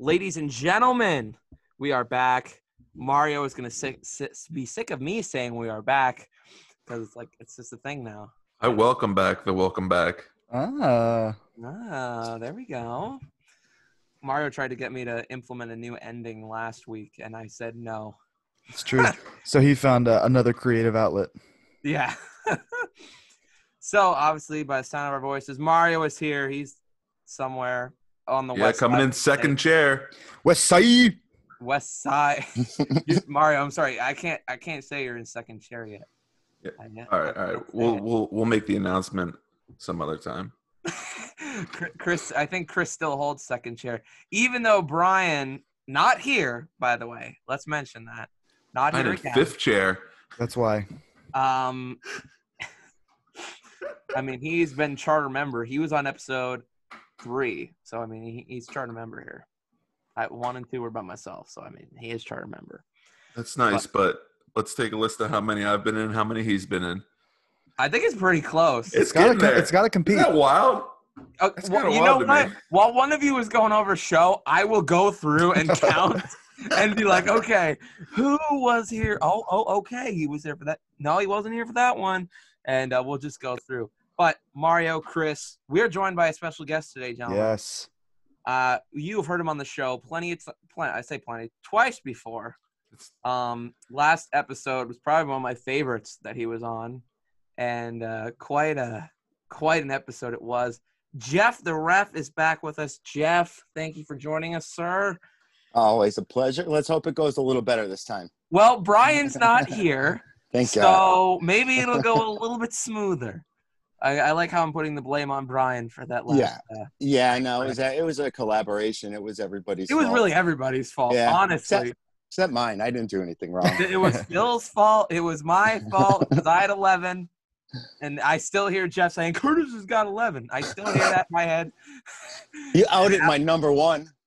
Ladies and gentlemen, we are back. Mario is going to sick, sick, be sick of me saying we are back because it's like it's just a thing now. I welcome back the welcome back. Ah, Ah, there we go. Mario tried to get me to implement a new ending last week, and I said no. it's true. so he found uh, another creative outlet. Yeah. so obviously, by the sound of our voices, Mario is here. He's somewhere on the Yeah, west coming side in of state. second chair. West Side. West side. Mario, I'm sorry, I can't. I can't say you're in second chair yet. Yeah. All right, all right. We'll it. we'll we'll make the announcement some other time. Chris, I think Chris still holds second chair, even though Brian not here. By the way, let's mention that not here again. fifth chair. That's why. Um, I mean, he's been charter member. He was on episode three, so I mean, he, he's charter member here. I one and two were by myself, so I mean, he is charter member. That's nice, but let's take a list of how many I've been in, how many he's been in. I think it's pretty close. It's gotta getting co- there. it's got to compete. Isn't that wild? Uh, That's well, you know to what? me. While one of you was going over show, I will go through and count and be like, okay, who was here? Oh, oh, okay, he was there for that. No, he wasn't here for that one, and uh, we'll just go through. But Mario, Chris, we are joined by a special guest today, gentlemen. Yes. Uh, you've heard him on the show plenty. It's plenty. I say plenty twice before. Um, last episode was probably one of my favorites that he was on, and uh, quite a quite an episode it was. Jeff the ref is back with us. Jeff, thank you for joining us, sir. Always a pleasure. Let's hope it goes a little better this time. Well, Brian's not here, Thank you. so God. maybe it'll go a little bit smoother. I, I like how I'm putting the blame on Brian for that last. Yeah. uh, Yeah, I know. It was a, it was a collaboration. It was everybody's. Fault. It was fault. really everybody's fault, Yeah. honestly. except mine. I didn't do anything wrong. it was Phil's fault. It was my fault because I had 11. And I still hear Jeff saying, Curtis has got 11. I still hear that in my head. You outed my number one.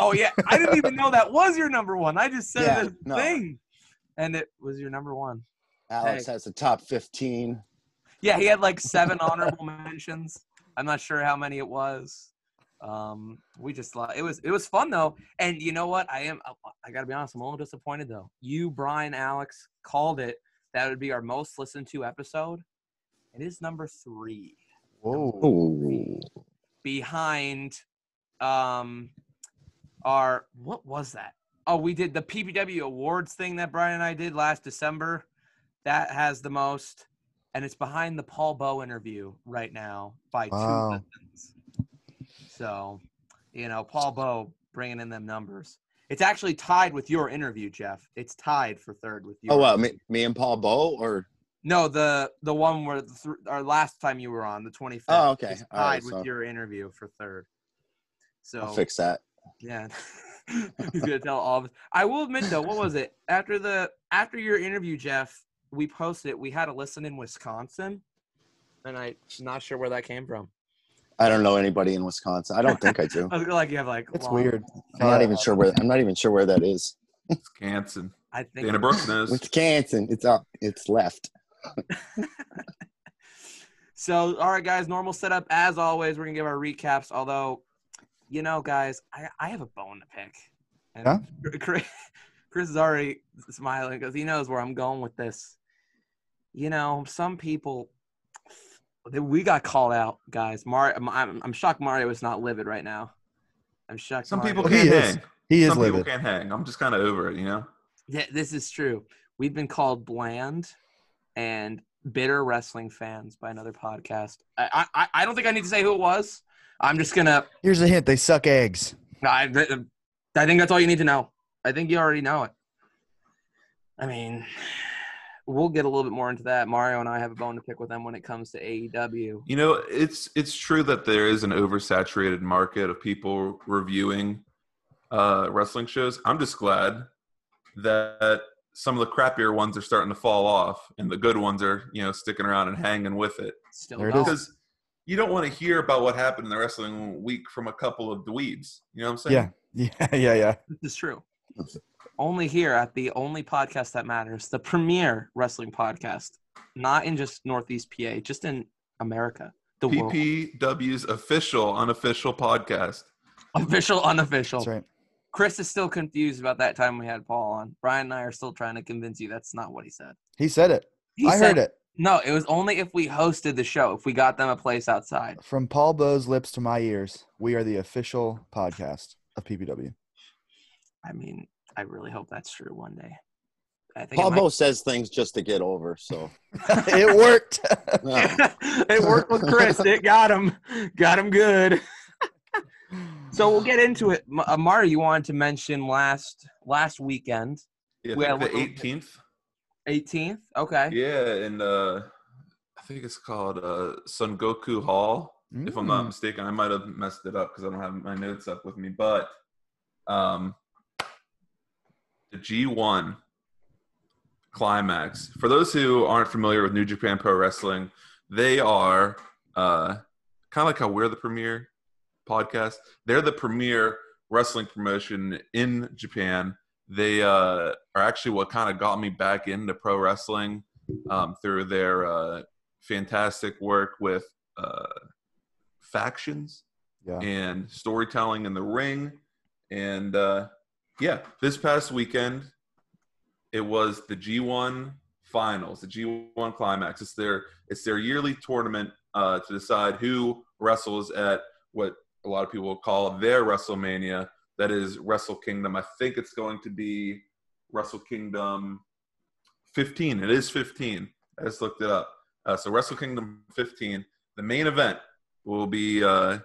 Oh, yeah. I didn't even know that was your number one. I just said Yeah, the no. thing. And it was your number one. Alex Hey. has the top fifteen. Yeah, he had like seven honorable mentions. I'm not sure how many it was. Um, we just it was it was fun though, and you know what? I am I gotta be honest. I'm a little disappointed though. You, Brian, Alex called it. That would be our most listened to episode. It is number three Whoa. Ooh. behind um our what was that? Oh, we did the PPW awards thing that Brian and I did last December. That has the most, and it's behind the Paul Bow interview right now by two Wow. So, you know, Paul Bow bringing in them numbers. It's actually tied with your interview, Jeff. It's tied for third with you. Oh well, me, me and Paul Bow or No, the the one where the th- our last time you were on the 25th. Oh, okay. All right, tied with so- your interview for third. So I'll fix that. yeah, he's gonna tell all of us. I will admit though, what was it after the after your interview, Jeff? We posted it. We had a listen in Wisconsin, and I'm not sure where that came from. I don't know anybody in Wisconsin. I don't think I do. I was like, you have like. It's long- weird. I'm not even sure where. I'm not even sure where that is. It's Canson. I think. Dana Brooks knows. It's Canton. It's up. It's left. So, all right, guys, normal setup as always. We're gonna give our recaps. Although, you know, guys, I, I have a bone to pick. And Chris, Chris is already smiling because he knows where I'm going with this. You know, some people we got called out, guys. Mario, I'm, I'm shocked Mario is not livid right now. I'm shocked. Some Mario- people oh, He can't is. hang. He is Some people livid. can't hang. I'm just kind of over it, you know. Yeah, this is true. We've been called bland and bitter wrestling fans by another podcast. I I, I don't think I need to say who it was. I'm just gonna. Here's a hint. They suck eggs. I I think that's all you need to know. I think you already know it. I mean, we'll get a little bit more into that. Mario and I have a bone to pick with them when it comes to AEW. You know, it's it's true that there is an oversaturated market of people reviewing uh, wrestling shows. I'm just glad that some of the crappier ones are starting to fall off, and the good ones are you know sticking around and hanging with it. Still There it Because you don't want to hear about what happened in the wrestling week from a couple of dweebs. You know what I'm saying? Yeah. Yeah. Yeah. Yeah. This is true. Only here at the only podcast that matters, the premier wrestling podcast, not in just Northeast PA, just in America, the world. PPW's official, unofficial podcast. Official, unofficial. That's right. Chris is still confused about that time we had Paul on. Brian and I are still trying to convince you that's not what he said. He said it. He I said, heard it No, it was only if we hosted the show, if we got them a place outside. from Paul Bow's lips to my ears. We are the official podcast of PPW. I mean, I really hope that's true one day. I think it Paul might- Bo says things just to get over. So it worked. it worked with Chris. It got him. Got him good. So we'll get into it. M- Amari, you wanted to mention last last weekend, Yeah, We think had the 18th. 18th. Okay. Yeah, and uh, I think it's called uh, Sun Goku Hall. If I'm not Mm. mistaken, I might have messed it up because I don't have my notes up with me. But um, the G1 climax. For those who aren't familiar with New Japan Pro Wrestling, they are uh, kind of like how we're the premier podcast. They're the premier wrestling promotion in Japan. They uh, are actually what kind of got me back into pro wrestling um, through their uh, fantastic work with uh, factions Yeah. and storytelling in the ring. And uh, yeah, this past weekend, it was the G1 finals, the G1 climax. It's their it's their yearly tournament uh, to decide who wrestles at what a lot of people call their WrestleMania. That is Wrestle Kingdom. I think it's going to be Wrestle Kingdom 15. It is 15. I just looked it up. Uh, so Wrestle Kingdom 15. The main event will be uh,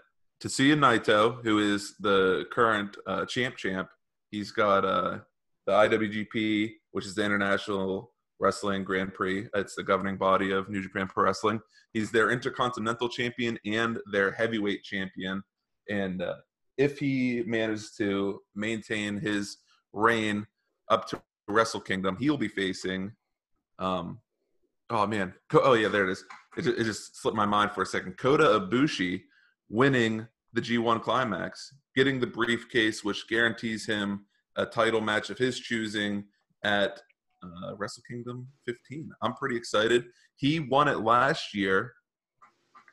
Tetsuya Naito, who is the current uh, champ champ. He's got uh, the IWGP, which is the International Wrestling Grand Prix. It's the governing body of New Japan Pro Wrestling. He's their Intercontinental Champion and their Heavyweight Champion. And uh, if he manages to maintain his reign up to Wrestle Kingdom, he'll be facing. Um, oh man! Oh yeah, there it is. It, it just slipped my mind for a second. Kota Ibushi winning the G1 climax, getting the briefcase, which guarantees him a title match of his choosing at uh, Wrestle Kingdom 15. I'm pretty excited. He won it last year,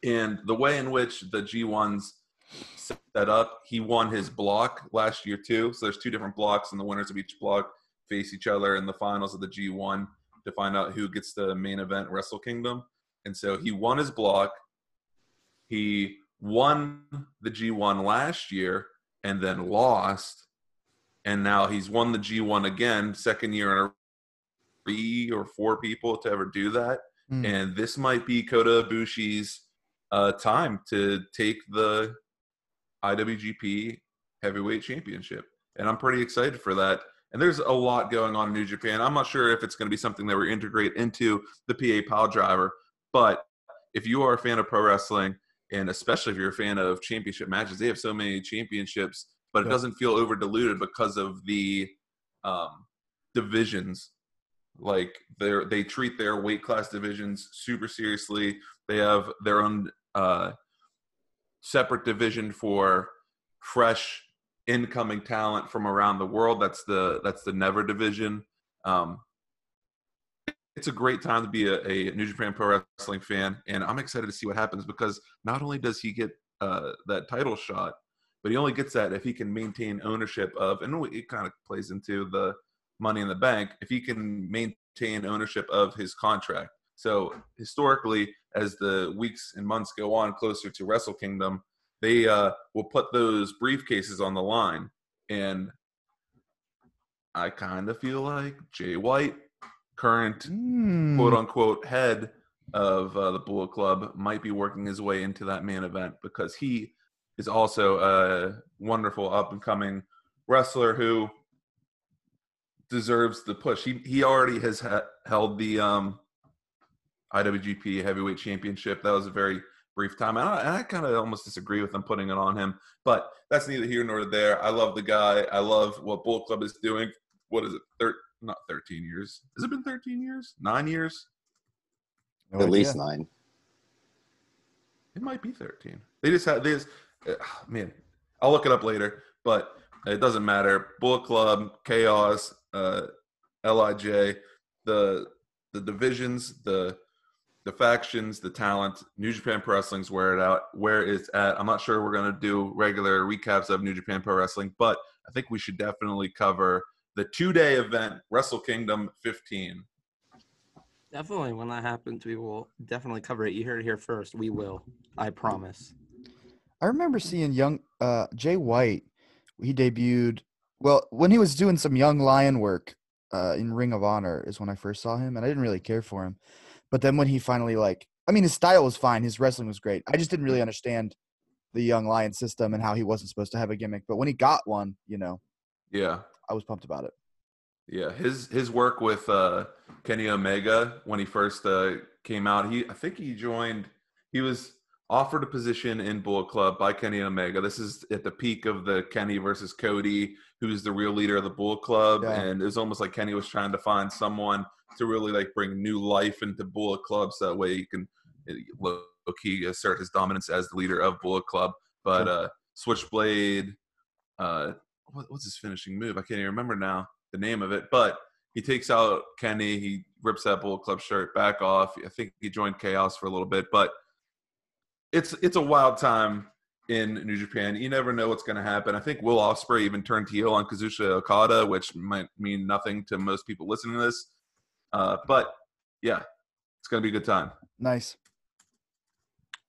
and the way in which the G1s set that up, he won his block last year too. So there's two different blocks, and the winners of each block face each other in the finals of the G1 to find out who gets the main event Wrestle Kingdom. And so he won his block. He won the G1 last year and then lost. And now he's won the G1 again, second year in a three or four people to ever do that. Mm. And this might be Kota Ibushi's uh, time to take the IWGP Heavyweight Championship. And I'm pretty excited for that. And there's a lot going on in New Japan. I'm not sure if it's going to be something that we integrate into the PA Pile Driver, but if you are a fan of pro wrestling, and especially if you're a fan of championship matches, they have so many championships, but it doesn't feel over diluted because of the um, divisions. Like they they treat their weight class divisions super seriously. They have their own uh, separate division for fresh incoming talent from around the world. That's the that's the Never division. Um, it's a great time to be a, a New Japan Pro Wrestling fan, and I'm excited to see what happens because not only does he get uh, that title shot, but he only gets that if he can maintain ownership of, and it kind of plays into the Money in the Bank, if he can maintain ownership of his contract. So historically, as the weeks and months go on closer to Wrestle Kingdom, they uh, will put those briefcases on the line, and I kind of feel like Jay White, current Mm. quote unquote head of uh, the Bullet Club might be working his way into that main event because he is also a wonderful up and coming wrestler who deserves the push. He he already has ha- held the um, IWGP Heavyweight Championship. That was a very brief time, and I, I kind of almost disagree with them putting it on him. But that's neither here nor there. I love the guy. I love what Bullet Club is doing. What is it? Thir- not 13 years. Has it been 13 years? Nine years? No At idea. least nine. It might be 13. They just had this. Uh, man, I'll look it up later, but it doesn't matter. Bullet Club, Chaos, uh, Lij, the the divisions, the the factions, the talent. New Japan Pro Wrestling's where it out where it's at. I'm not sure we're gonna do regular recaps of New Japan Pro Wrestling, but I think we should definitely cover the two day event, Wrestle Kingdom 15. Definitely, when that happens, we will definitely cover it. You heard it here first. We will. I promise. I remember seeing young uh, Jay White. He debuted well when he was doing some young lion work uh, in Ring of Honor is when I first saw him, and I didn't really care for him. But then when he finally like, I mean, his style was fine. His wrestling was great. I just didn't really understand the young lion system and how he wasn't supposed to have a gimmick. But when he got one, you know, Yeah. I was pumped about it. Yeah, his his work with uh, Kenny Omega when he first uh, came out, he I think he joined. He was offered a position in Bullet Club by Kenny Omega. This is at the peak of the Kenny versus Cody, who's the real leader of the Bullet Club, Yeah. and it was almost like Kenny was trying to find someone to really like bring new life into Bullet Club, so that way he can uh, low key assert his dominance as the leader of Bullet Club. But uh, Switchblade, uh, what, what's his finishing move? I can't even remember now the name of it, but he takes out Kenny. He rips that Bullet Club shirt back off. I think he joined Chaos for a little bit, but it's it's a wild time in New Japan. You never know what's going to happen. I think Will Ospreay even turned heel on Kazuchika Okada, which might mean nothing to most people listening to this. Uh, but yeah, it's going to be a good time. Nice.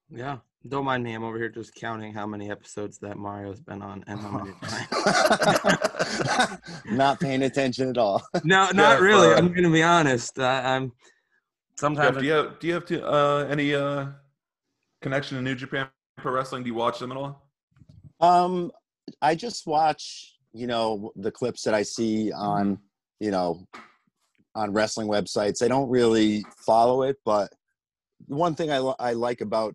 Yeah. Don't mind me. I'm over here just counting how many episodes that Mario's been on and how many times. Not paying attention at all. no, not Yeah, really. uh, I'm gonna be honest. I, I'm sometimes Jeff, do you have do you have to, uh, any uh, connection to New Japan Pro Wrestling? Do you watch them at all? Um, I just watch, you know, the clips that I see on, you know, on wrestling websites. I don't really follow it, but one thing I, li- I like about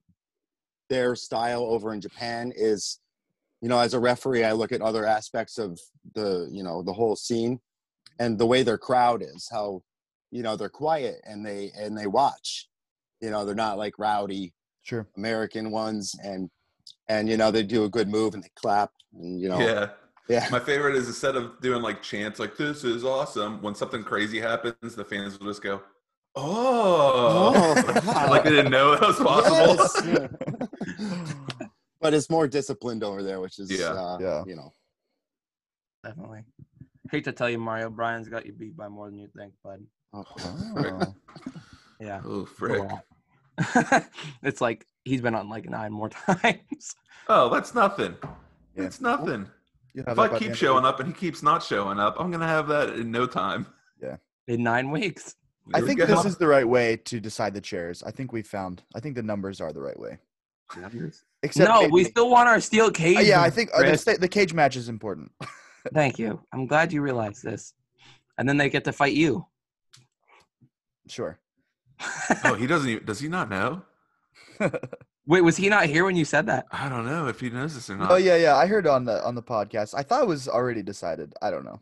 their style over in Japan is, you know, as a referee, I look at other aspects of the, you know, the whole scene and the way their crowd is, how, you know, they're quiet and they, and they watch, you know, they're not like rowdy Sure. American ones and, and, you know, they do a good move and they clap and, you know, Yeah. yeah. My favorite is instead of doing like chants like "This is awesome," when something crazy happens, the fans will just go, "Oh!" Oh, like they didn't know that was possible. Yes. but it's more disciplined over there, which is Yeah. uh, Yeah. you know. definitely. Hate to tell you, Mario Brian's got you beat by more than you think, bud. oh, Oh. Yeah. Oh, frick! it's like he's been on like nine more times. Oh, that's nothing. Yeah. It's nothing. You have If I keep showing up and he keeps not showing up, I'm gonna have that in no time. Yeah. In nine weeks. I There we think go. this is the right way to decide the chairs. I think we found. I think the numbers are the right way. Except no, we still want our steel cage. Uh, yeah, I think uh, the, the cage match is important. Thank you. I'm glad you realized this. And then they get to fight you. Sure. Oh, he doesn't. Even, does he not know? Wait, was he not here when you said that? I don't know if he knows this or not. Oh yeah, yeah. I heard on the on the podcast. I thought it was already decided. I don't know.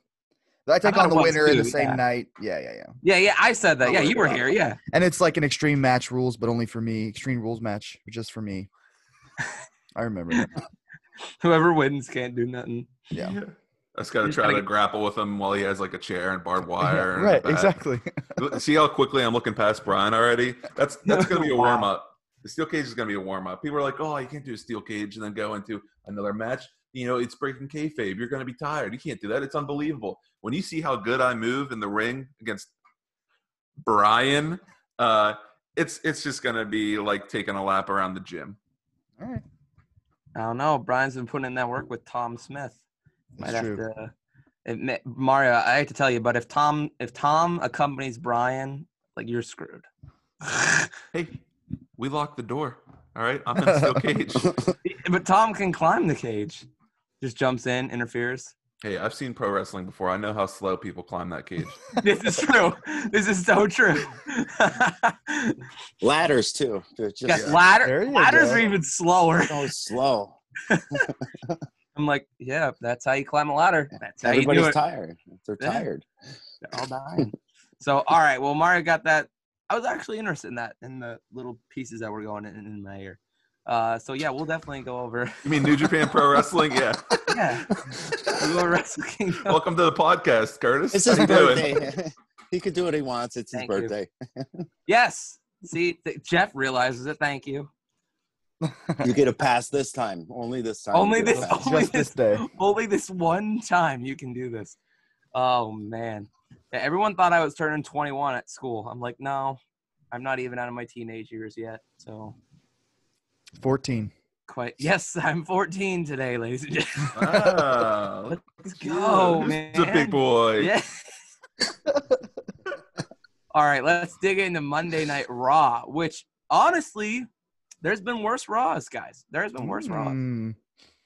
I take thought on the winner in the same yeah. night. Yeah, yeah, yeah. Yeah, yeah, I said that. Yeah, you were wow. here. Yeah. And it's like an extreme match rules, but only for me. Extreme rules match, just for me. I remember. that. Whoever wins can't do nothing. Yeah. I just gotta try gotta get- grapple with him while he has like a chair and barbed wire. and right. Exactly. See how quickly I'm looking past Brian already? That's that's gonna be a Wow. warm up. The steel cage is gonna be a warm up. People are like, "Oh, you can't do a steel cage and then go into another match." You know, it's breaking kayfabe. You're gonna be tired. You can't do that. It's unbelievable. When you see how good I move in the ring against Brian, uh, it's it's just gonna be like taking a lap around the gym. All right. I don't know. Brian's been putting in that work with Tom Smith. Might That's have true. to admit, Mario. I hate to tell you, but if Tom if Tom accompanies Brian, like you're screwed. Hey, we locked the door. All right, I'm in a steel cage. but Tom can climb the cage. Just jumps in, interferes. Hey, I've seen pro wrestling before. I know how slow people climb that cage. This is true. This is so true. Ladders too. Just Yes, There ladder, ladders go. are even slower. so slow. I'm like, yeah, that's how you climb a ladder. That's how you do Everybody's it. tired. They're Yeah. tired. They're all dying. so, all right. Well, Mario got that. I was actually interested in that, in the little pieces that were going in, in my ear. Uh, so yeah, we'll definitely go over. You mean New Japan Pro Wrestling? Yeah. yeah, we'll Wrestle Kingdom. Welcome to the podcast, Curtis. It's How his you birthday. he could do what he wants. It's his Thank you. birthday. Yes, See, th- Jeff realizes it. Thank you. You get a pass this time. Only this time. Only this- only Just this day. Only this one time you can do this. Oh man. Yeah, everyone thought I was turning 21 at school. I'm like, no, I'm not even out of my teenage years yet. So 14. quite yes, I'm 14 today, ladies and gentlemen. Wow. Let's go, Who's man. the big boy. Yeah. All right, let's dig into Monday Night Raw, which honestly, there's been worse Raws, guys. There's been worse Raws. Mm,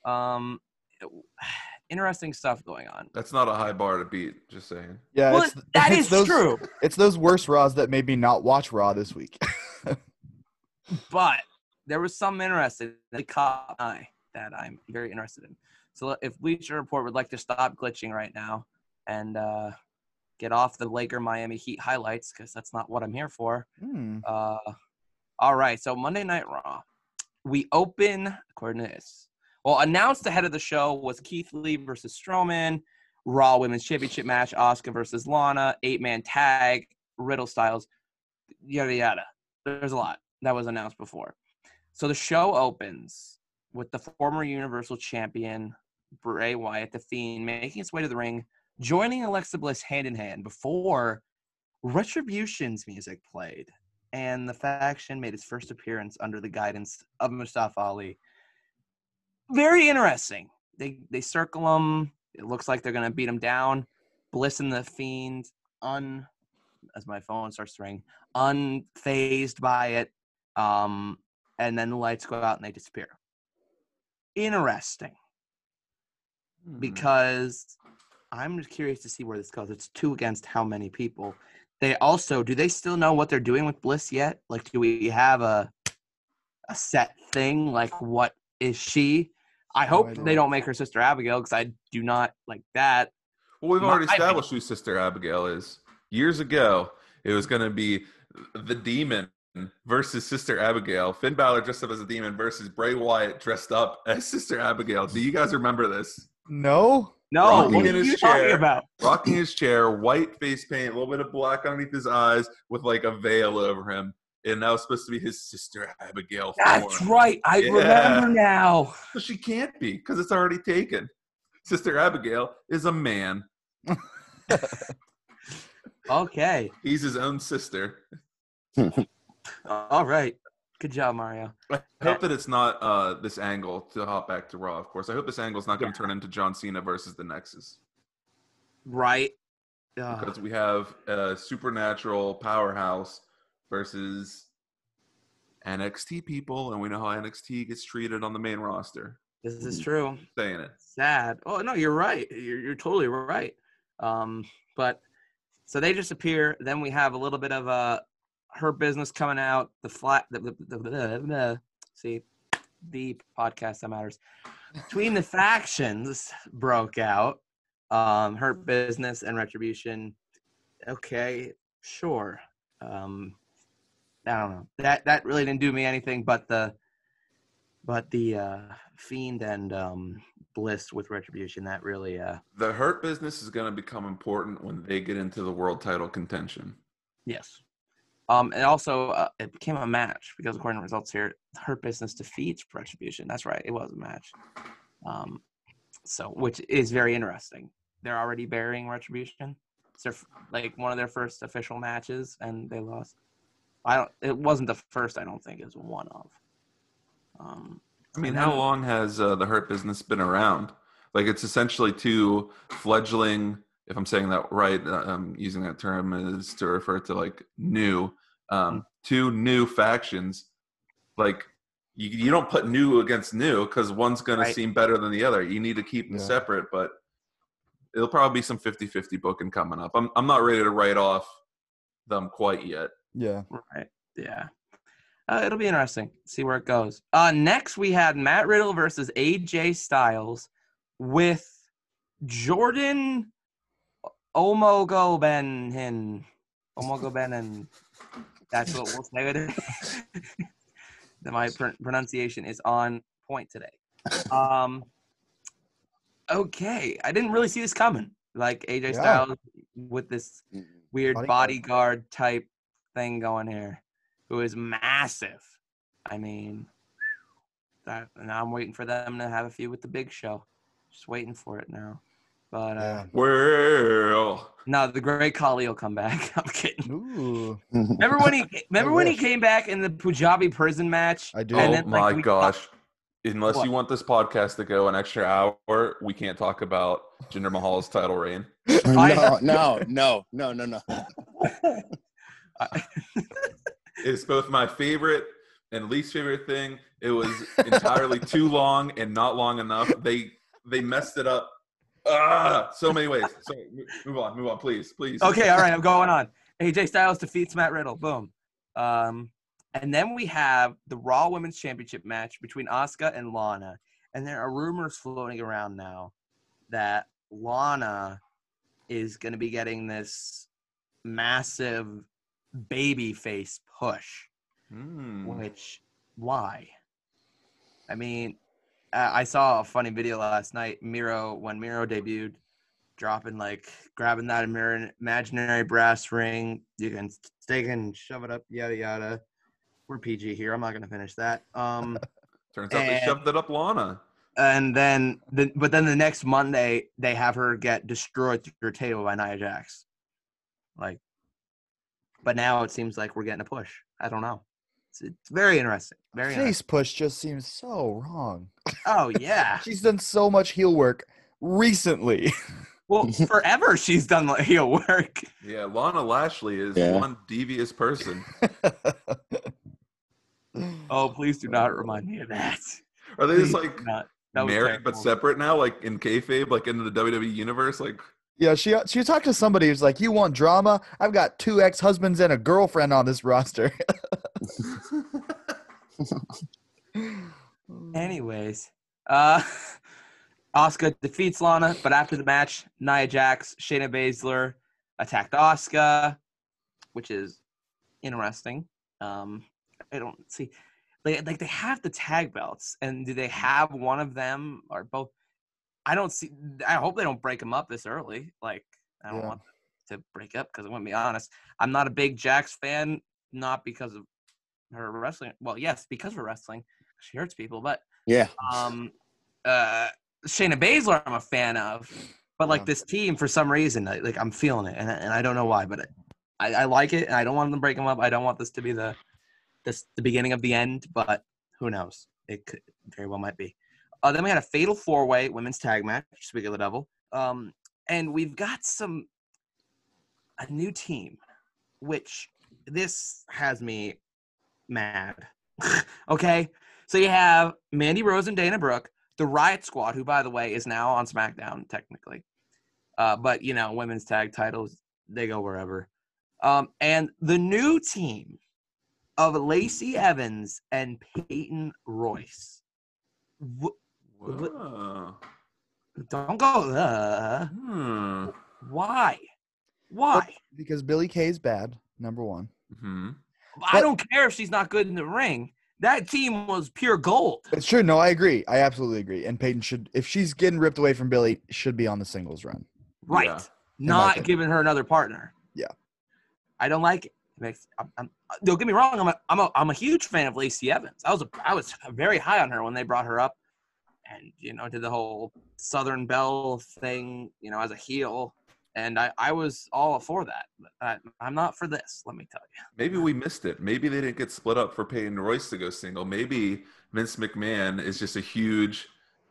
Um, interesting stuff going on. That's not a high bar to beat. Just saying. yeah, well, it's, that it's is those, true, It's those worst Raws that made me not watch Raw this week. but there was some interesting that caught my eye that I'm very interested in. So if Bleacher Report would like to stop glitching right now and uh, get off the Laker Miami Heat highlights, because that's not what I'm here for. Hmm. Uh, all right, so Monday Night Raw. We open according to this. Well, announced ahead of the show was Keith Lee versus Strowman, Raw Women's Championship match, Asuka versus Lana, eight man tag, Riddle Styles, yada yada. There's a lot that was announced before. So the show opens with the former Universal Champion Bray Wyatt, the Fiend, making his way to the ring, joining Alexa Bliss hand in hand before Retribution's music played and the faction made its first appearance under the guidance of Mustafa Ali. Very interesting. They they circle him. It looks like they're gonna beat him down. Bliss and the Fiend, un as my phone starts to ring, unfazed by it. Um, and then the lights go out and they disappear. Interesting Hmm. because I'm just curious to see where this goes. It's two against how many people? They also do they still know what they're doing with Bliss yet? Like, do we have a a set thing? Like, what is she? I hope idea. they don't make her sister Abigail because I do not like that. Well, we've My- already I- established who Sister Abigail is. Years ago, it was going to be the demon versus Sister Abigail. Finn Balor dressed up as a demon versus Bray Wyatt dressed up as Sister Abigail. Do you guys remember this? No? No, Rocking what are his you talking chair. about? Rocking his chair, white face paint, a little bit of black underneath his eyes, with like a veil over him. And that was supposed to be his Sister Abigail. That's form. right. I Yeah. remember now. But she can't be because it's already taken. Sister Abigail is a man. Okay. He's his own sister. All right. Good job, Mario. I hope that it's not uh, this angle to hop back to Raw. Of course, I hope this angle is not going to turn into John Cena versus the Nexus Right. Ugh. because we have a supernatural powerhouse versus NXT people, and we know how NXT gets treated on the main roster. this is true. Saying it. sad. Oh no, you're right. You're, you're totally right. Um, but so they disappear. Then we have a little bit of uh, Hurt business coming out. The flat. The, the, the, the, see, the podcast that matters. Between the factions broke out. Um, Hurt business and retribution. Okay, sure. Um, I don't know. That that really didn't do me anything. But the but the uh, fiend and um, bliss with retribution that really uh The Hurt business is going to become important when they get into the world title contention. yes um and also uh, it became a match because according to results here hurt business defeats retribution. That's right it was a match. Um so which is very interesting. They're already burying retribution. It's their, like one of their first official matches and they lost. I don't it wasn't the first i don't think it was one of. Um I mean, how then- long has uh, the Hurt business been around? Like, it's essentially two fledgling. If I'm saying that right, uh, I'm using that term is to refer to like new, um, two new factions. Like, you, you don't put new against new because one's going Right. to seem better than the other. You need to keep them Yeah. separate, but it'll probably be some 50-50 booking coming up. I'm I'm not ready to write off them quite yet. Yeah. Right. Yeah. Uh, it'll be interesting. See where it goes. Uh, next, we had Matt Riddle versus AJ Styles with Jordan Omogobenhin. Omogobenin. That's what we'll say it. that my pr- pronunciation is on point today. Um. Okay, I didn't really see this coming. Like AJ Yeah. Styles with this weird Bodyguard. bodyguard type thing going here. who is massive. I mean, that now I'm waiting for them to have a feud with the Big Show. Just waiting for it now. But uh, Well, no, the Great Khali will come back. I'm kidding. Ooh. Remember when he remember when he came back in the Punjabi prison match? I do. And oh then, like, my we- gosh. Unless What? you want this podcast to go an extra hour, we can't talk about Jinder Mahal's title reign. no, no, no, no, no, no. It's both my favorite and least favorite thing. It was entirely too long and not long enough. They they messed it up. Ah, so many ways. So move on, move on, please, please. Okay, all right, I'm going on. AJ Styles defeats Matt Riddle. Boom. Um, and then we have the Raw Women's Championship match between Asuka and Lana. And there are rumors floating around now that Lana is going to be getting this massive baby face push. Hmm. Which, why? I mean, uh, I saw a funny video last night. Miro, when Miro debuted, dropping like grabbing that imaginary brass ring. You can take and shove it up, yada yada. We're PG here. I'm not gonna finish that. Um, Turns out they shoved it up Lana. and then the but then the next Monday they have her get destroyed through a table by Nia Jax. Like, but now it seems like we're getting a push. I don't know. It's, it's very interesting. Very interesting. Face push just seems so wrong. Oh yeah. She's done so much heel work recently. Well, forever she's done heel work. Yeah, Lana Lashley is Yeah. one devious person. Oh, please do not remind me of that. Are they Please just like not. That was married but separate now, like in kayfabe, like in the WWE universe? Like, yeah, she she talked to somebody who's like, "You want drama? I've got two ex husbands and a girlfriend on this roster." Anyways, uh, Asuka defeats Lana, but after the match, Nia Jax, Shayna Baszler attacked Asuka, which is interesting. Um, I don't see, like, like they have the tag belts, and do they have one of them or both? I don't see. I hope they don't break them up this early. Like, I don't Yeah. want to break up because I'm gonna be honest. I'm not a big Jax fan, not because of her wrestling. Well, yes, because of her wrestling. She hurts people, but Yeah. um, uh, Shayna Baszler, I'm a fan of, but like Yeah. this team for some reason, I, like I'm feeling it, and, I- and I don't know why, but I, I like it, and I don't want them to break them up. I don't want this to be the this the beginning of the end, but who knows? It could very well might be. Uh, then we had a fatal four way women's tag match. Speak of the devil, um, and we've got some a new team, which this has me mad. okay, so you have Mandy Rose and Dana Brooke, the Riot Squad, who, by the way, is now on SmackDown technically. Uh, but you know, women's tag titles they go wherever. Um, and the new team of Lacey Evans and Peyton Royce. What- don't go. Uh, Hmm. why? Why? because Billie Kay's bad. Number one. hmm I don't care if she's not good in the ring. That team was pure gold. It's true. No, I agree. I absolutely agree. And Peyton should, if she's getting ripped away from Billie, should be on the singles run. Right. Yeah. Not giving her another partner. Yeah. I don't like it. It makes I'm, I'm, don't get me wrong. I'm a, I'm a I'm a huge fan of Lacey Evans. I was a, I was very high on her when they brought her up, and you know did the whole Southern Belle thing. You know as a heel, and I I was all for that. But I, I'm not for this. Let me tell you. Maybe we missed it. Maybe they didn't get split up for Peyton Royce to go single. Maybe Vince McMahon is just a huge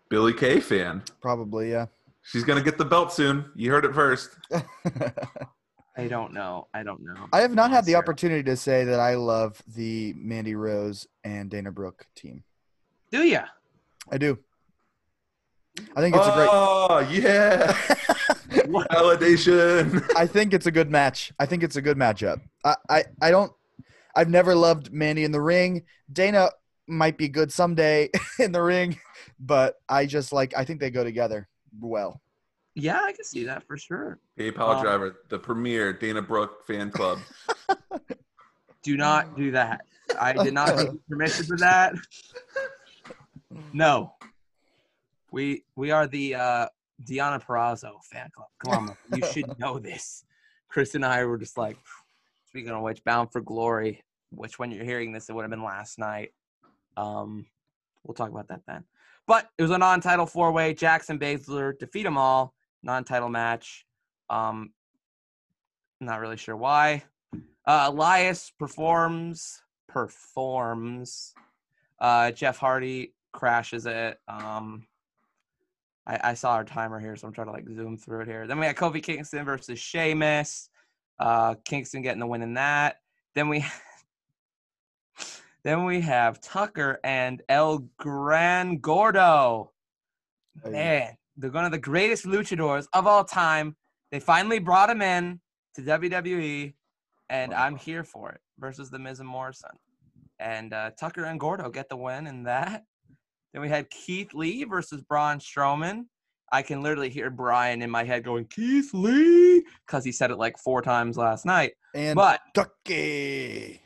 Billie Kay fan. Probably, yeah. She's gonna get the belt soon. You heard it first. I don't know. I don't know. I have not had the opportunity to say that I love the Mandy Rose and Dana Brooke team. Do you? I do. I think it's a great. Oh yeah, validation. I think it's a good match. I think it's a good matchup. I, I, I don't. I've never loved Mandy in the ring. Dana might be good someday in the ring, but I just like. I think they go together well. Yeah, I can see that for sure. PayPal Um, driver, the premier Dana Brooke fan club. Do not do that. I did not give you permission for that. No. We we are the uh Deonna Purrazzo fan club. Come on, you should know this. Chris and I were just like, speaking of which, bound for glory. which when you're hearing this, it would have been last night. Um, we'll talk about that then. But it was a non-title four-way. Jackson Baszler defeat them all. Non-title match. Um, not really sure why. Uh, Elias performs performs. Uh, Jeff Hardy crashes it. Um, I, I saw our timer here, so I'm trying to like zoom through it here. Then we had Kofi Kingston versus Sheamus. Uh, Kingston getting the win in that. Then we then we have Tucker and El Gran Gordo. Man, they're one of the greatest luchadors of all time. They finally brought him in to WWE, and Wow. I'm here for it versus the Miz and Morrison. And uh, Tucker and Gordo get the win in that. Then we had Keith Lee versus Braun Strowman. I can literally hear Brian in my head going, Keith Lee, because he said it like four times last night. And But, Ducky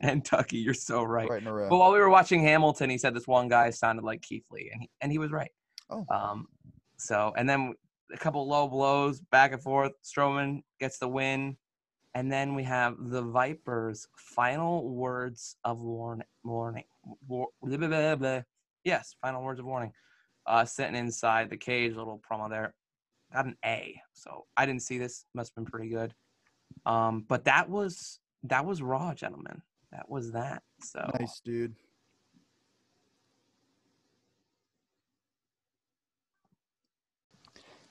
and Tucky, you're so right. right in a row. But while we were watching Hamilton, he said this one guy sounded like Keith Lee, and he, and he was right. Oh. Um, so and then a couple low blows back and forth. Strowman gets the win, and then we have the Vipers' final words of warning. Warning. Blah, blah, blah. Yes, final words of warning. Uh, sitting inside the cage, little promo there. Got an A. So I didn't see this. Must have been pretty good. Um, but that was that was Raw, gentlemen. That was that. So nice, dude.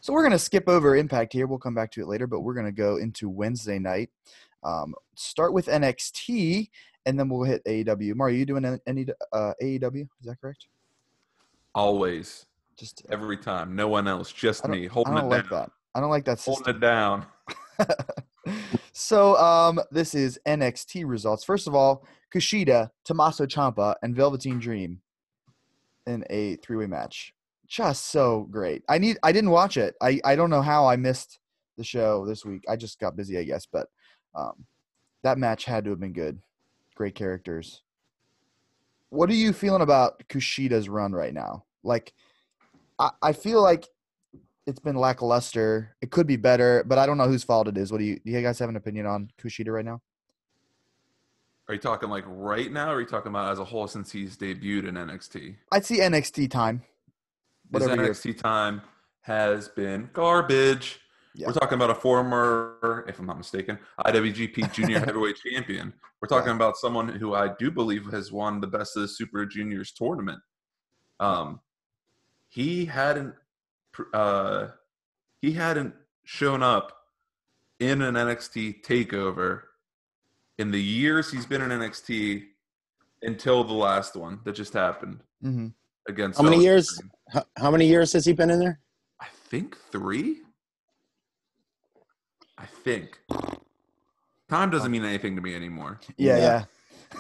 So we're gonna skip over Impact here. We'll come back to it later, but we're gonna go into Wednesday night. Um, start with NXT, and then we'll hit AEW. Mario, you doing any uh, AEW? Is that correct? Always, Just every time. No one else, just me, I holding don't it like down. that. I don't like that System. Holding it down. so um, this is NXT results. First of all, Kushida, Tommaso Ciampa, and Velveteen Dream in a three-way match. Just so great. I need. I didn't watch it. I I don't know how I missed the show this week. I just got busy, I guess. But um, that match had to have been good. Great characters. What are you feeling about Kushida's run right now? Like, I, I feel like it's been lackluster. It could be better, but I don't know whose fault it is. What do you do? You guys have an opinion on Kushida right now? Are you talking like right now, or are you talking about as a whole since he's debuted in NXT? I'd see NXT time. His NXT time has been garbage. Yeah. We're talking about a former, if I'm not mistaken, IWGP Junior Heavyweight Champion. We're talking Yeah. about someone who I do believe has won the Best of the Super Juniors tournament. Um, he hadn't, uh, he hadn't shown up in an NXT takeover in the years he's been in NXT until the last one that just happened mm-hmm. against. How many Velveteen years? How many years has he been in there? I think three. I think. Time doesn't mean anything to me anymore. Yeah,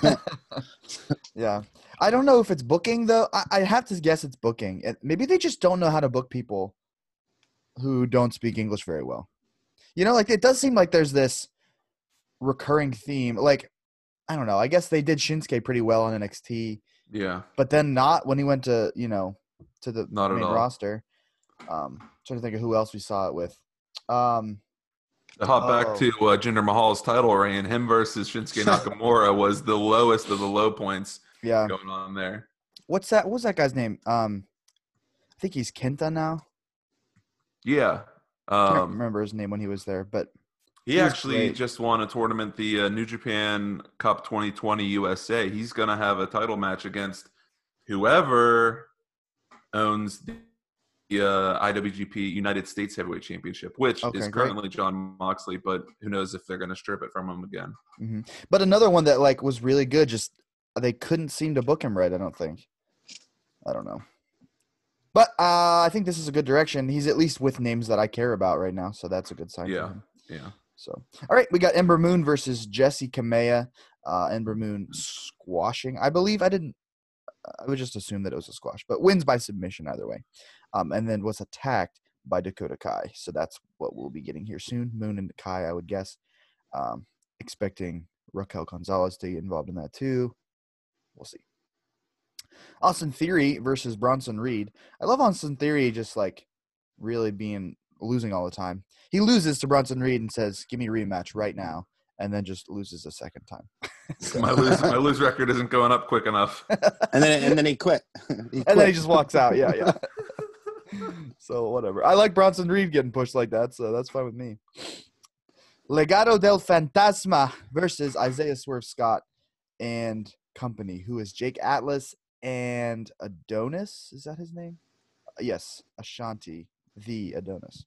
yeah, yeah. I don't know if it's booking though. I, I have to guess it's booking. It- Maybe they just don't know how to book people who don't speak English very well. You know, like it does seem like there's this recurring theme. Like I don't know. I guess they did Shinsuke pretty well on NXT. Yeah. but then not when he went to you know to the Not at main all. roster. Um, trying to think of who else we saw it with. Um, To hop Oh. back to uh, Jinder Mahal's title reign, him versus Shinsuke Nakamura was the lowest of the low points yeah, going on there. what's that? What's that guy's name? Um, I think he's Kenta now. Yeah. I can't Um, remember his name when he was there, but he he actually great. just won a tournament, the uh, New Japan Cup 2020 USA. He's going to have a title match against whoever owns the uh, IWGP United States Heavyweight Championship, which Okay, is great. currently Jon Moxley, but who knows if they're going to strip it from him again. mhm. but another one that like was really good. Just they couldn't seem to book him right. I don't think. I don't know. But uh, I think this is a good direction. He's at least with names that I care about right now, so that's a good sign. Yeah. Yeah. So, all right, we got Ember Moon versus Jessi Kamea. Uh, Ember Moon squashing, I believe. I didn't. I would just assume that it was a squash, but wins by submission either way. Um, and then was attacked by Dakota Kai. So that's what we'll be getting here soon. Moon and Kai, I would guess. Um, expecting Raquel Gonzalez to get involved in that too. We'll see. Austin Theory versus Bronson Reed. I love Austin Theory just like really being losing all the time. He loses to Bronson Reed and says, "Give me a rematch right now," and then just loses a second time. So- my lose my lose record isn't going up quick enough. And then and then he quit. He and then he just walks out. Yeah, yeah. So whatever. I like Bronson Reed getting pushed like that, so that's fine with me. Legado del Fantasma versus Isaiah Swerve Scott and company, who is Jake Atlas and Adonis. Is that his name? Uh, Yes, Ashante, the Adonis.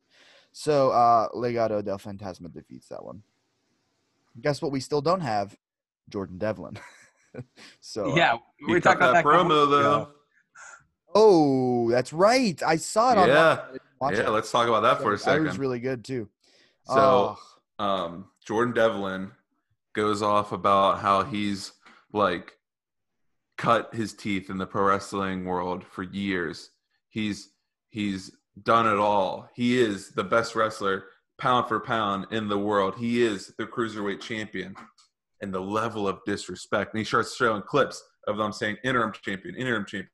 So uh Legado del Fantasma defeats that one. Guess what? We still don't have Jordan Devlin. so uh, yeah, He we cut talked about that that promo weeks though. Oh, that's right. I saw it on. Yeah, yeah. it. Let's talk about that for a That was really good too. So, Oh, um, Jordan Devlin goes off about how he's like cut his teeth in the pro wrestling world for years. He's he's done it all. He is the best wrestler pound for pound in the world. He is the cruiserweight champion. And the level of disrespect. And he starts showing clips of them saying interim champion, interim champion,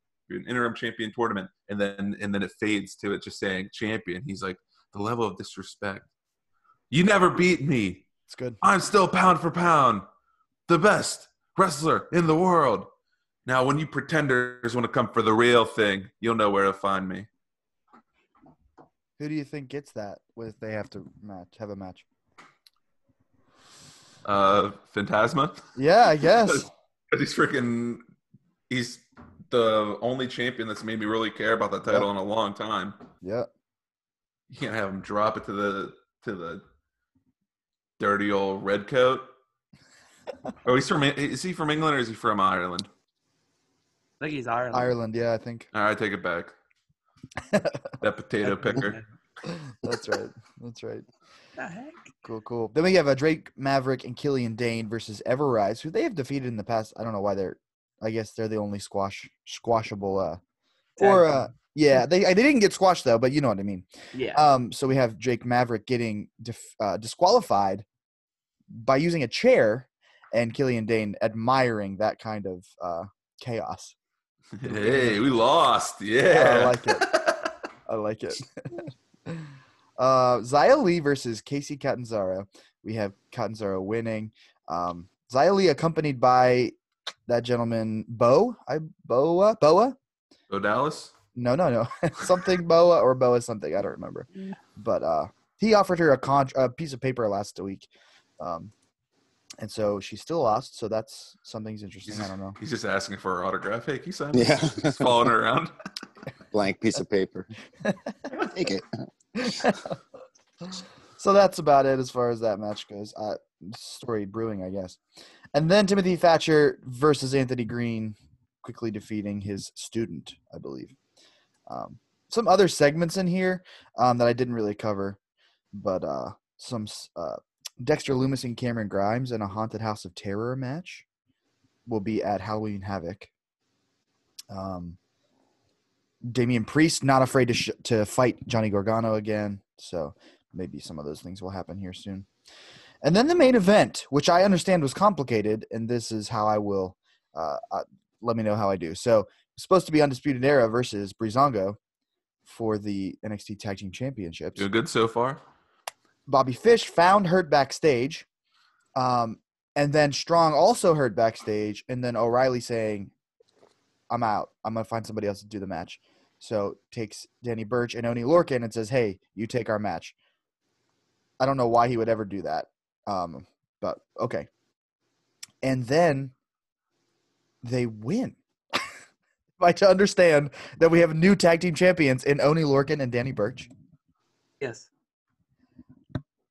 interim champion tournament, and then and then it fades to it just saying champion. He's like, the level of disrespect. You never beat me. it's good. I'm still pound for pound the best wrestler in the world. Now, when you pretenders want to come for the real thing, you'll know where to find me. Who do you think gets that if they have to match have a match? Uh, Phantasma. Yeah, I guess. Because he's freaking, he's the only champion that's made me really care about that title in a long time. yeah. You can't have him drop it to the to the dirty old red coat. Oh, he's from. Is he from England or is he from Ireland? I think he's Ireland. Ireland, yeah, I think. All right, take it back. that potato picker. That's right. That's right. The heck? Cool, cool. Then we have a Drake Maverick and Killian Dain versus Everrise, who they have defeated in the past. I don't know why they're. I guess they're the only squash squashable. Uh, or uh, yeah, they they didn't get squashed though, but you know what I mean. Yeah. Um, so we have Jake Maverick getting dif- uh, disqualified by using a chair, and Killian Dain admiring that kind of uh, chaos. Hey, we lost. Yeah. I like it. I like it. uh, Xia Li versus Kacy Catanzaro. We have Catanzaro winning. Um, Xia Li accompanied by that gentleman, Bo. I Boa Boa. Go Dallas. No, no, no. something Boa or Boa something. I don't remember. Yeah. But uh, he offered her a, con- a piece of paper last week. Um, and so she still lost. So that's something's interesting. I don't know. He's just asking for her autograph. Hey, can you sign? Yeah. He's following her around. Blank piece of paper. Take it. so that's about it as far as that match goes. Uh, story brewing, I guess. And then Timothy Thatcher versus Anthony Green, quickly defeating his student, I believe. Um, some other segments in here um, that I didn't really cover, but uh, some uh, Dexter Lumis and Cameron Grimes in a Haunted House of Terror match will be at Halloween Havoc. Um, Damian Priest not afraid to sh- to fight Johnny Gargano again, so maybe some of those things will happen here soon. And then the main event, which I understand was complicated, and this is how I will uh, uh, let me know how I do. So it's supposed to be Undisputed Era versus Breezango for the NXT Tag Team Championships. Doing good so far. Bobby Fish found hurt backstage, um, and then Strong also hurt backstage, and then O'Reilly saying, "I'm out. I'm gonna find somebody else to do the match." So takes Danny Burch and Oney Lorcan and says, "Hey, you take our match." I don't know why he would ever do that, um, but okay. And then they win. Am I to understand that we have new tag team champions in Oney Lorcan and Danny Burch? yes.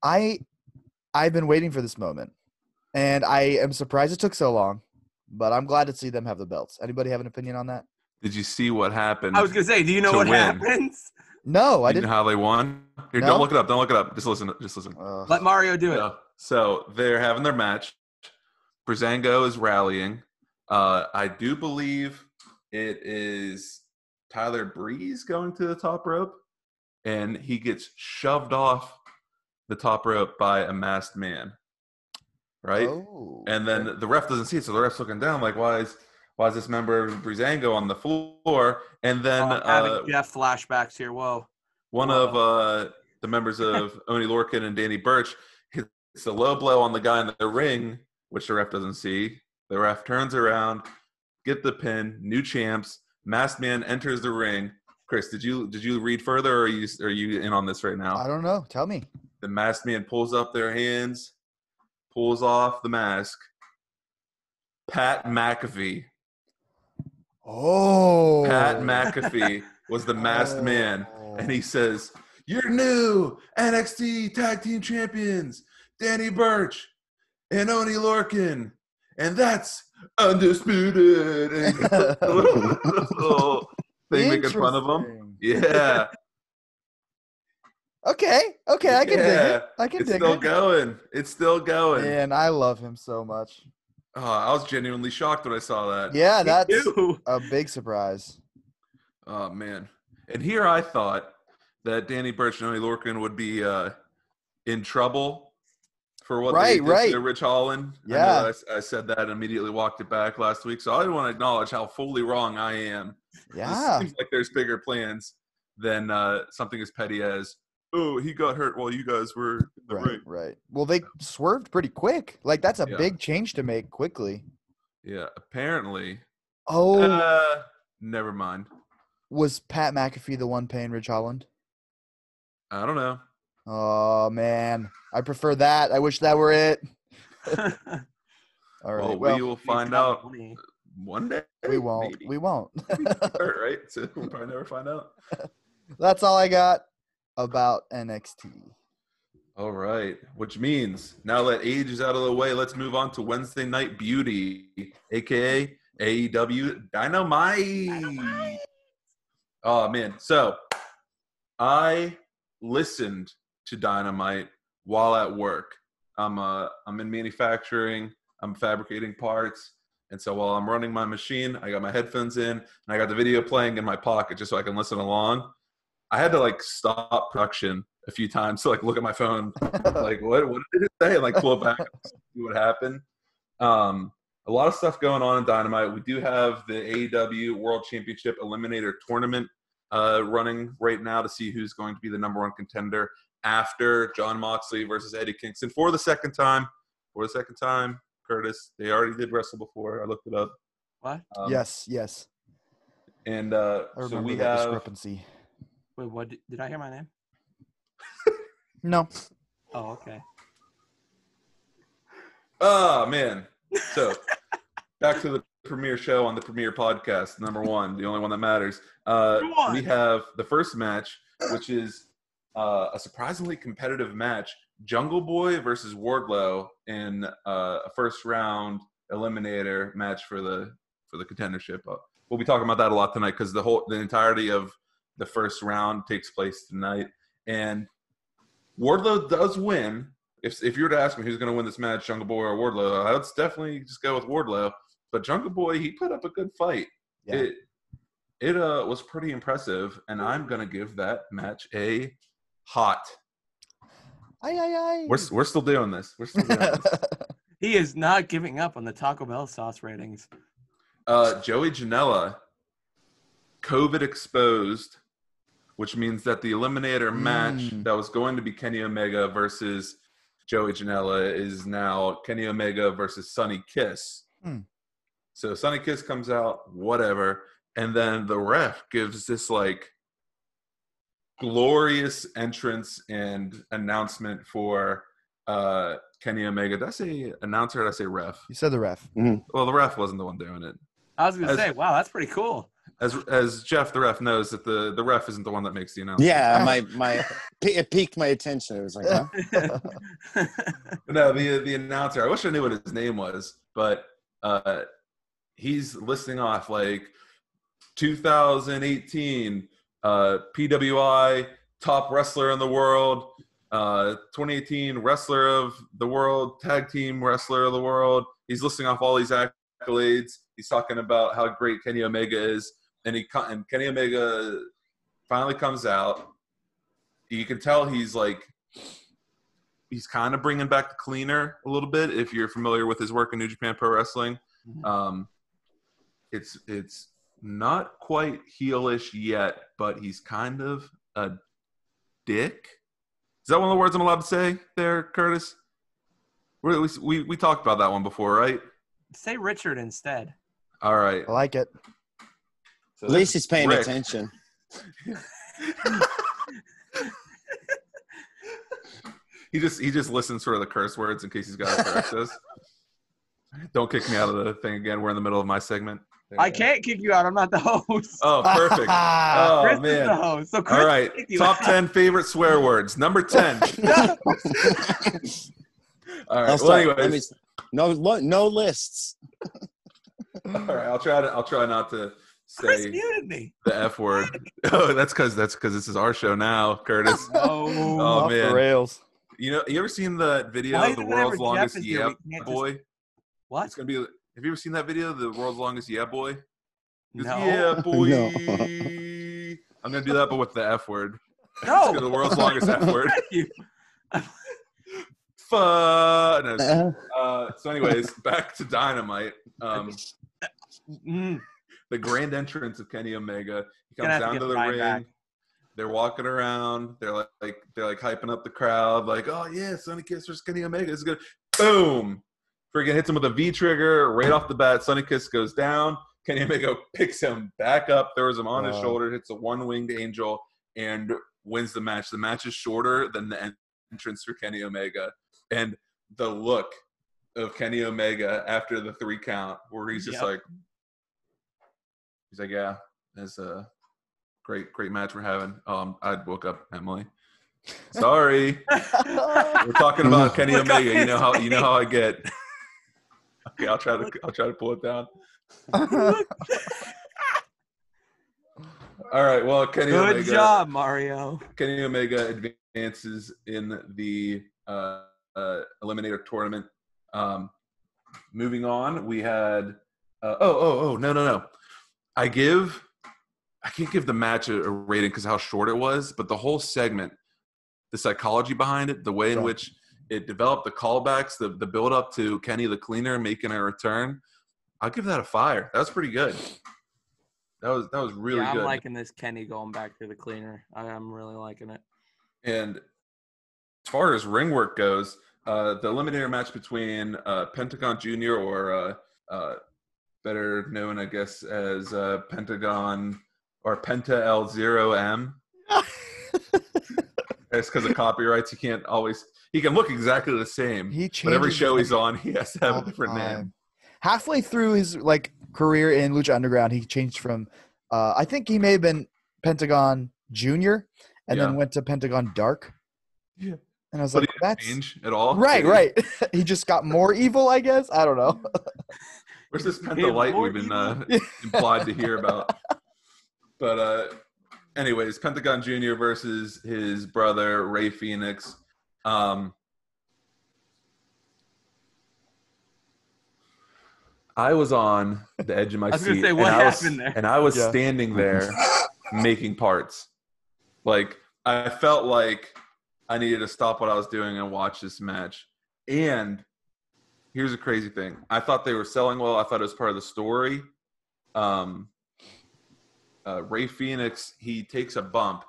I I've been waiting for this moment, and I am surprised it took so long. But I'm glad to see them have the belts. Anybody have an opinion on that? Did you see what happened? I was gonna say, do you know what win. happens? No, I Do you know didn't. how they won? Here, No? don't look it up. Don't look it up. Just listen. Just listen. Ugh. Let Mario do it. So, so they're having their match. Breezango is rallying. Uh, I do believe it is Tyler Breeze going to the top rope, and he gets shoved off the top rope by a masked man. Right, Oh, and then the ref doesn't see it, so the ref's looking down like, "Why is why is this member of Breezango on the floor?" And then Oh, I'm having uh, Jeff flashbacks here. Whoa. one of uh, the members of Oney Lorcan and Danny Burch hits a low blow on the guy in the ring, which the ref doesn't see. The ref turns around, get the pin, new champs. Masked man enters the ring. Chris, did you did you read further, or are you are you in on this right now? I don't know. Tell me. The masked man pulls up their hands, pulls off the mask. Pat McAfee. Oh. Pat McAfee was the masked oh. man, and he says, "Your new NXT Tag Team Champions, Danny Burch and Oney Lorcan, and that's undisputed." And little- thing making fun of him. Yeah, Okay. Okay. I can dig it. I can dig it. it's dig still it. going. It's still going. Man, I love him so much. Oh, I was genuinely shocked when I saw that. Yeah, that's a big surprise. Oh man! And here I thought that Danny Burch and Oney Lorcan would be uh, in trouble for what Right, they did right. to Ridge Holland. I Yeah. I s- I, said that and immediately walked it back last week. So I want to acknowledge how fully wrong I am. It Yeah. seems like there's bigger plans than uh, something as petty as, "Oh, he got hurt while you guys were Right, ring." right. Well, they swerved pretty quick. Like that's a Yeah. big change to make quickly. Yeah, apparently. Oh, Uh, never mind. was Pat McAfee the one paying Ridge Holland? I don't know. Oh man, I prefer that. I wish that were it. All right. Well, Well, we will find out one day. we won't. maybe. We won't. hurt, right? So we'll probably never find out. That's all I got about NXT. All right, which means now that age is out of the way, let's move on to Wednesday Night Beauty, aka AEW Dynamite. Oh man, so I listened to Dynamite while at work. I'm uh I'm in manufacturing. I'm fabricating parts, and so while I'm running my machine, I got my headphones in and I got the video playing in my pocket just so I can listen along. I had to like stop production a few times to like look at my phone, like what what did it say? And, like pull it back, see what happened. Um, a lot of stuff going on in Dynamite. We do have the AEW World Championship Eliminator Tournament uh, running right now to see who's going to be the number one contender after Jon Moxley versus Eddie Kingston for the second time. For the second time, Curtis. They already did wrestle before. I looked it up. What? Um, yes, yes. And uh, I so we that have discrepancy. Wait, what? Did, did I hear my name? No. Oh, okay. Oh man. So back to the premiere show on the premiere podcast, number one, the only one that matters. Uh, Number we have the first match, which is uh, a surprisingly competitive match: Jungle Boy versus Wardlow in uh, a first round eliminator match for the for the contendership. Uh, we'll be talking about that a lot tonight because the whole the entirety of the first round takes place tonight, and Wardlow does win. If if you were to ask me who's going to win this match, Jungle Boy or Wardlow, I would definitely just go with Wardlow. But Jungle Boy, he put up a good fight. Yeah. It it uh was pretty impressive, and I'm gonna give that match a hot. Aye, aye, aye. We're we're still doing this. We're still doing this. He is not giving up on the Taco Bell sauce ratings. Uh, Joey Janela, COVID exposed, which means that the Eliminator match Mm. that was going to be Kenny Omega versus Joey Janela is now Kenny Omega versus Sonny Kiss. Hmm. So Sonny Kiss comes out, whatever, and then the ref gives this like glorious entrance and announcement for uh Kenny Omega. Did I say announcer or did I say ref? you said the ref. Well, the ref wasn't the one doing it. I was gonna say, wow, that's pretty cool. As as Jeff the ref knows that the the ref isn't the one that makes the announcement. Yeah, my my it piqued my attention. It was like, huh? No, the the announcer. I wish I knew what his name was, but uh, he's listing off like 2018 uh, PWI top wrestler in the world, uh, 2018 wrestler of the world, tag team wrestler of the world. He's listing off all these accolades. He's talking about how great Kenny Omega is, and he co- and Kenny Omega finally comes out. You can tell he's like he's kind of bringing back the cleaner a little bit. If you're familiar with his work in New Japan Pro Wrestling, Mhm. um, it's it's not quite heelish yet, but he's kind of a dick. Is that one of the words I'm allowed to say there, Curtis? We, we, we, we talked about that one before, right? Say Richard instead. All right. I like it. So At least he's paying Rick. attention. he just he just listens for the curse words in case he's got to correct us. Don't kick me out of the thing again. We're in the middle of my segment. There I go. can't kick you out. I'm not the host. Oh, perfect. Oh Chris is the man. host. So Chris All right. you Top out. ten favorite swear words. Number ten. All Well, start. Let me, no, no lists. all right. I'll try to. I'll try not to Chris say muted me. the f word. Oh, that's because that's because this is our show now, Curtis. Oh, Oh, man. the rails. You know, you ever seen that video Why of the world's longest yeah we can't just- boy? what? It's gonna be. Have you ever seen that video, the world's longest yeah boy? Goes, No. Yeah, boy. No. I'm gonna do that, but with the F word. No. It's the world's longest F word. You- Fun. No, Uh, Uh, so, anyways, back to Dynamite. Um, Mm. The grand entrance of Kenny Omega. He comes have to down to the ring. back. They're walking around. They're like, like they're like hyping up the crowd. Like, oh yeah, Sonny Kiss versus Kenny Omega. This is good. Boom! Freaking hits him with a V trigger right off the bat. Sonny Kiss goes down. Kenny Omega picks him back up, throws him on his shoulder, hits a one winged angel, and wins the match. The match is shorter than the en- entrance for Kenny Omega, and the look of Kenny Omega after the three count, where he's just Yep. like, he's like, yeah, it's a great, great match we're having. Um, I woke up, Emily. Sorry, we're talking about Kenny Omega. You know how you know how I get. okay, I'll try to I'll try to pull it down. All right. Well, Kenny Good Omega. job, Mario. Kenny Omega advances in the uh, uh, Eliminator tournament. Um, moving on, we had. Uh, oh, oh, oh! No, no, no! I give. I can't give the match a, a rating because how short it was, but the whole segment, the psychology behind it, the way in Sure. which it developed, the callbacks, the the build up to Kenny the Cleaner making a return, I'll give that a fire. That was pretty good. That was that was really yeah, I'm good. liking this Kenny going back to the cleaner. I, I'm really liking it. And as far as ring work goes, uh, the eliminator match between uh, Pentagon Junior, or uh, uh, better known, I guess, as uh, Pentagon or Penta El Zero M. It's because of copyrights. He can't always. He can look exactly the same, He but every show he's on, he has to have a different name. Halfway through his like career in Lucha Underground, he changed from uh, I think he may have been Pentagon Junior, and Yeah. then went to Pentagon Dark. Yeah. And I was But like, that's change at all. right, right. he just got more evil, I guess. I don't know. Where's this Gave Penta light we've been uh, implied to hear about? But uh, anyways, Pentagon Junior versus his brother Rey Fénix. Um, I was on the edge of my I was seat, say, what and, I was, there? and I was Yeah. standing there making parts. Like I felt like I needed to stop what I was doing and watch this match. And here's a crazy thing: I thought they were selling well. I thought it was part of the story. Um, uh, Rey Fénix he takes a bump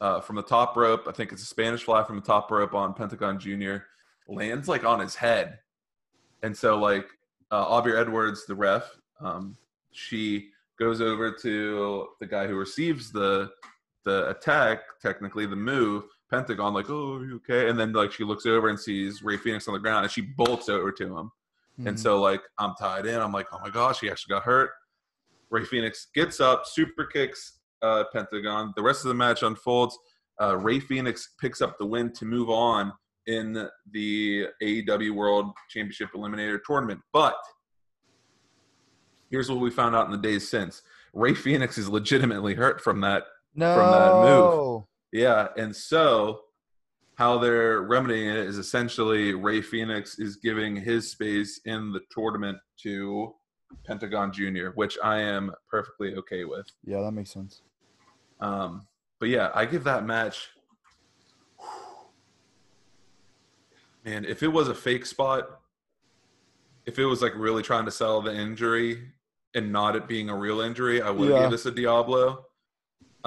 uh, from the top rope. I think it's a Spanish fly from the top rope on Pentagon Junior. Lands like on his head, and so like uh, Aubrey Edwards, the ref, um, she goes over to the guy who receives the the attack, technically the move. Pentagon like, oh, are you okay? And then like she looks over and sees Rey Fénix on the ground, and she bolts over to him. Mm-hmm. And so like I'm tied in. I'm like, oh my gosh, he actually got hurt. Rey Fénix gets up, super kicks uh, Pentagon. The rest of the match unfolds. Uh, Rey Fénix picks up the win to move on in the AEW World Championship Eliminator Tournament. But here's what we found out in the days since: Rey Fénix is legitimately hurt from that no. from that move. Yeah, and so how they're remedying it is essentially Rey Fénix is giving his space in the tournament to Pentagon Junior, which I am perfectly okay with. Yeah, that makes sense. Um, but yeah, I give that match. Man, if it was a fake spot, if it was like really trying to sell the injury and not it being a real injury, I would Yeah. give this a Diablo.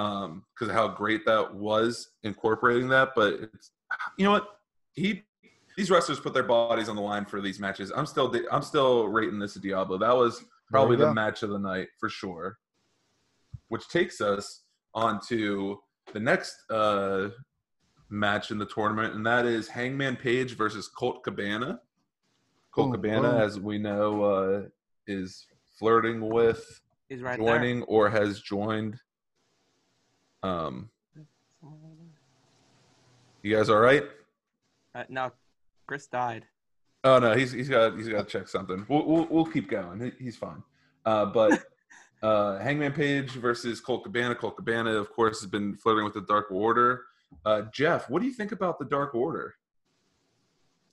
Um, because of how great that was incorporating that. But it's you know what? He these wrestlers put their bodies on the line for these matches. I'm still I'm still rating this a Diablo. That was probably the go. match of the night for sure. Which takes us on to the next uh, match in the tournament, and that is Hangman Page versus Colt Cabana. Colt Ooh, Cabana, ooh. as we know, uh, is flirting with He's right joining or has joined. Um, you guys all right? Uh, no, Chris died. Oh no, he's he's got he's got to check something. We'll we'll, we'll keep going. He's fine. Uh, but uh, Hangman Page versus Colt Cabana. Colt Cabana, of course, has been flirting with the Dark Order. Uh, Jeff, what do you think about the Dark Order?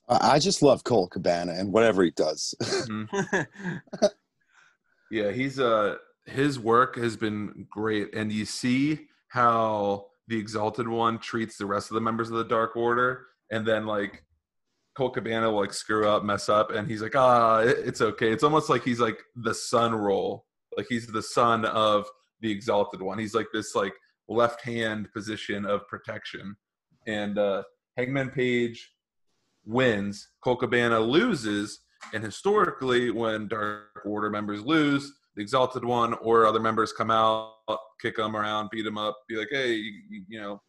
I I just love Colt Cabana and whatever he does. Yeah, he's uh his work has been great, and you see how the Exalted One treats the rest of the members of the Dark Order, and then like Colt Cabana will like screw up, mess up, and he's like, ah, it's okay. It's almost like he's like the son role, like he's the son of the Exalted One. He's like this like left hand position of protection, and uh Hangman Page wins, Colt Cabana loses, and historically, when Dark Order members lose, the Exalted One or other members come out, kick them around, beat them up, be like, hey, you, you- know,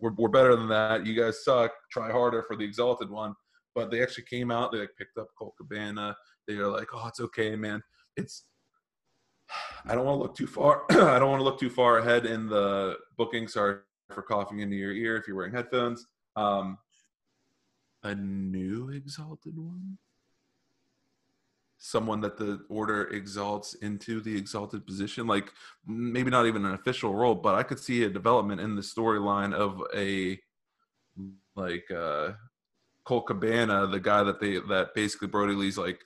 we're, we're better than that. You guys suck. Try harder for the Exalted One. But they actually came out. They like picked up Colt Cabana. They are like, oh, it's okay, man. It's. I don't want to look too far. I don't want to look too far ahead in the booking. Sorry for coughing into your ear if you're wearing headphones. Um, a new Exalted One someone that the order exalts into the exalted position like maybe not even an official role but i could see a development in the storyline of a like uh Colt Cabana, the guy that they that basically Brodie Lee's like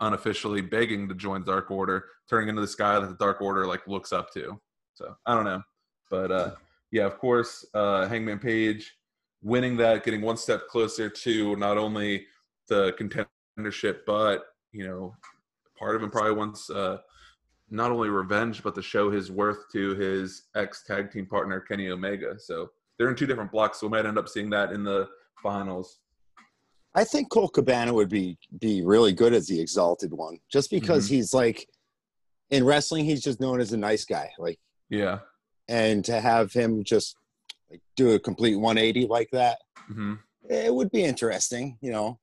unofficially begging to join Dark Order, turning into this guy that the Dark Order like looks up to. So I don't know. But uh yeah, of course, uh Hangman Page winning that, getting one step closer to not only the contendership, but you know, part of him probably wants uh, not only revenge, but to show his worth to his ex tag team partner Kenny Omega. So they're in two different blocks, so we might end up seeing that in the finals. I think Colt Cabana would be be really good as the exalted one, just because he's like in wrestling, he's just known as a nice guy. Like, Yeah. and to have him just like do a complete 180 like that, hmm it would be interesting. You know,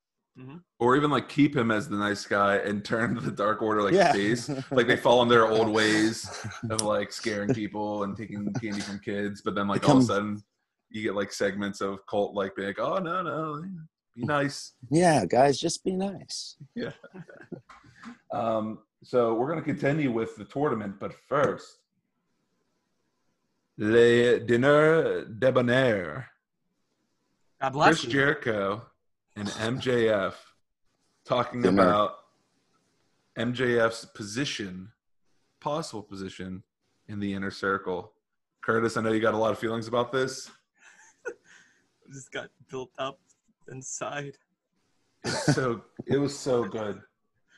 Or even like keep him as the nice guy and turn the Dark Order like yeah, face. Like they fall in their old ways of like scaring people and taking candy from kids, but then like all of a sudden you get like segments of cult like being like, oh no no, be nice. yeah, guys, just be nice. Yeah. um, so we're going to continue with the tournament, but first, Le Dîner Debonair, God bless Chris you. Jericho and MJF talking Dinner. about MJF's position, possible position in the inner circle. Curtis, I know you got a lot of feelings about this. just got built up inside. It's so it was so good.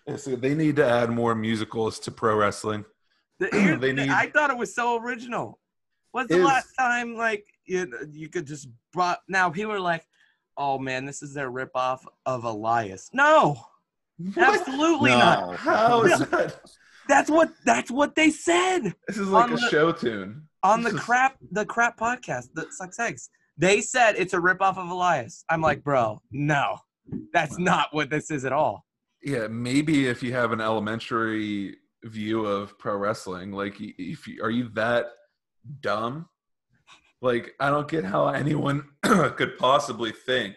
It's, they need to add more musicals to pro wrestling. The, They need- I thought it was so original. What's the Is- last time like you you could just brought now people are like, oh man, this is their ripoff of Elias. No, absolutely not. How is that? That's what that's what they said This is like a the- show tune. on the is- crap the crap podcast that sucks eggs. They said it's a ripoff of Elias. I'm like, bro, no, that's not what this is at all. Yeah, maybe if you have an elementary view of pro wrestling, like if you, are you that dumb? Like I don't get how anyone could possibly think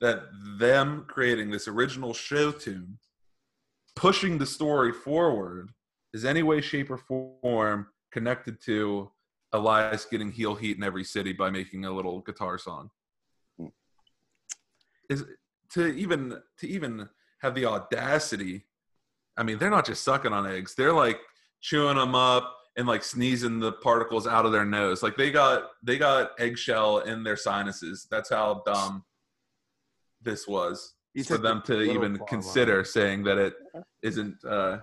that them creating this original show tune, pushing the story forward, is any way, shape, or form connected to Elias getting heel heat in every city by making a little guitar song. Is to even to even have the audacity. I mean, they're not just sucking on eggs; they're like chewing them up and like sneezing the particles out of their nose. Like they got they got eggshell in their sinuses. That's how dumb this was You for them to even far, consider saying that it isn't. uh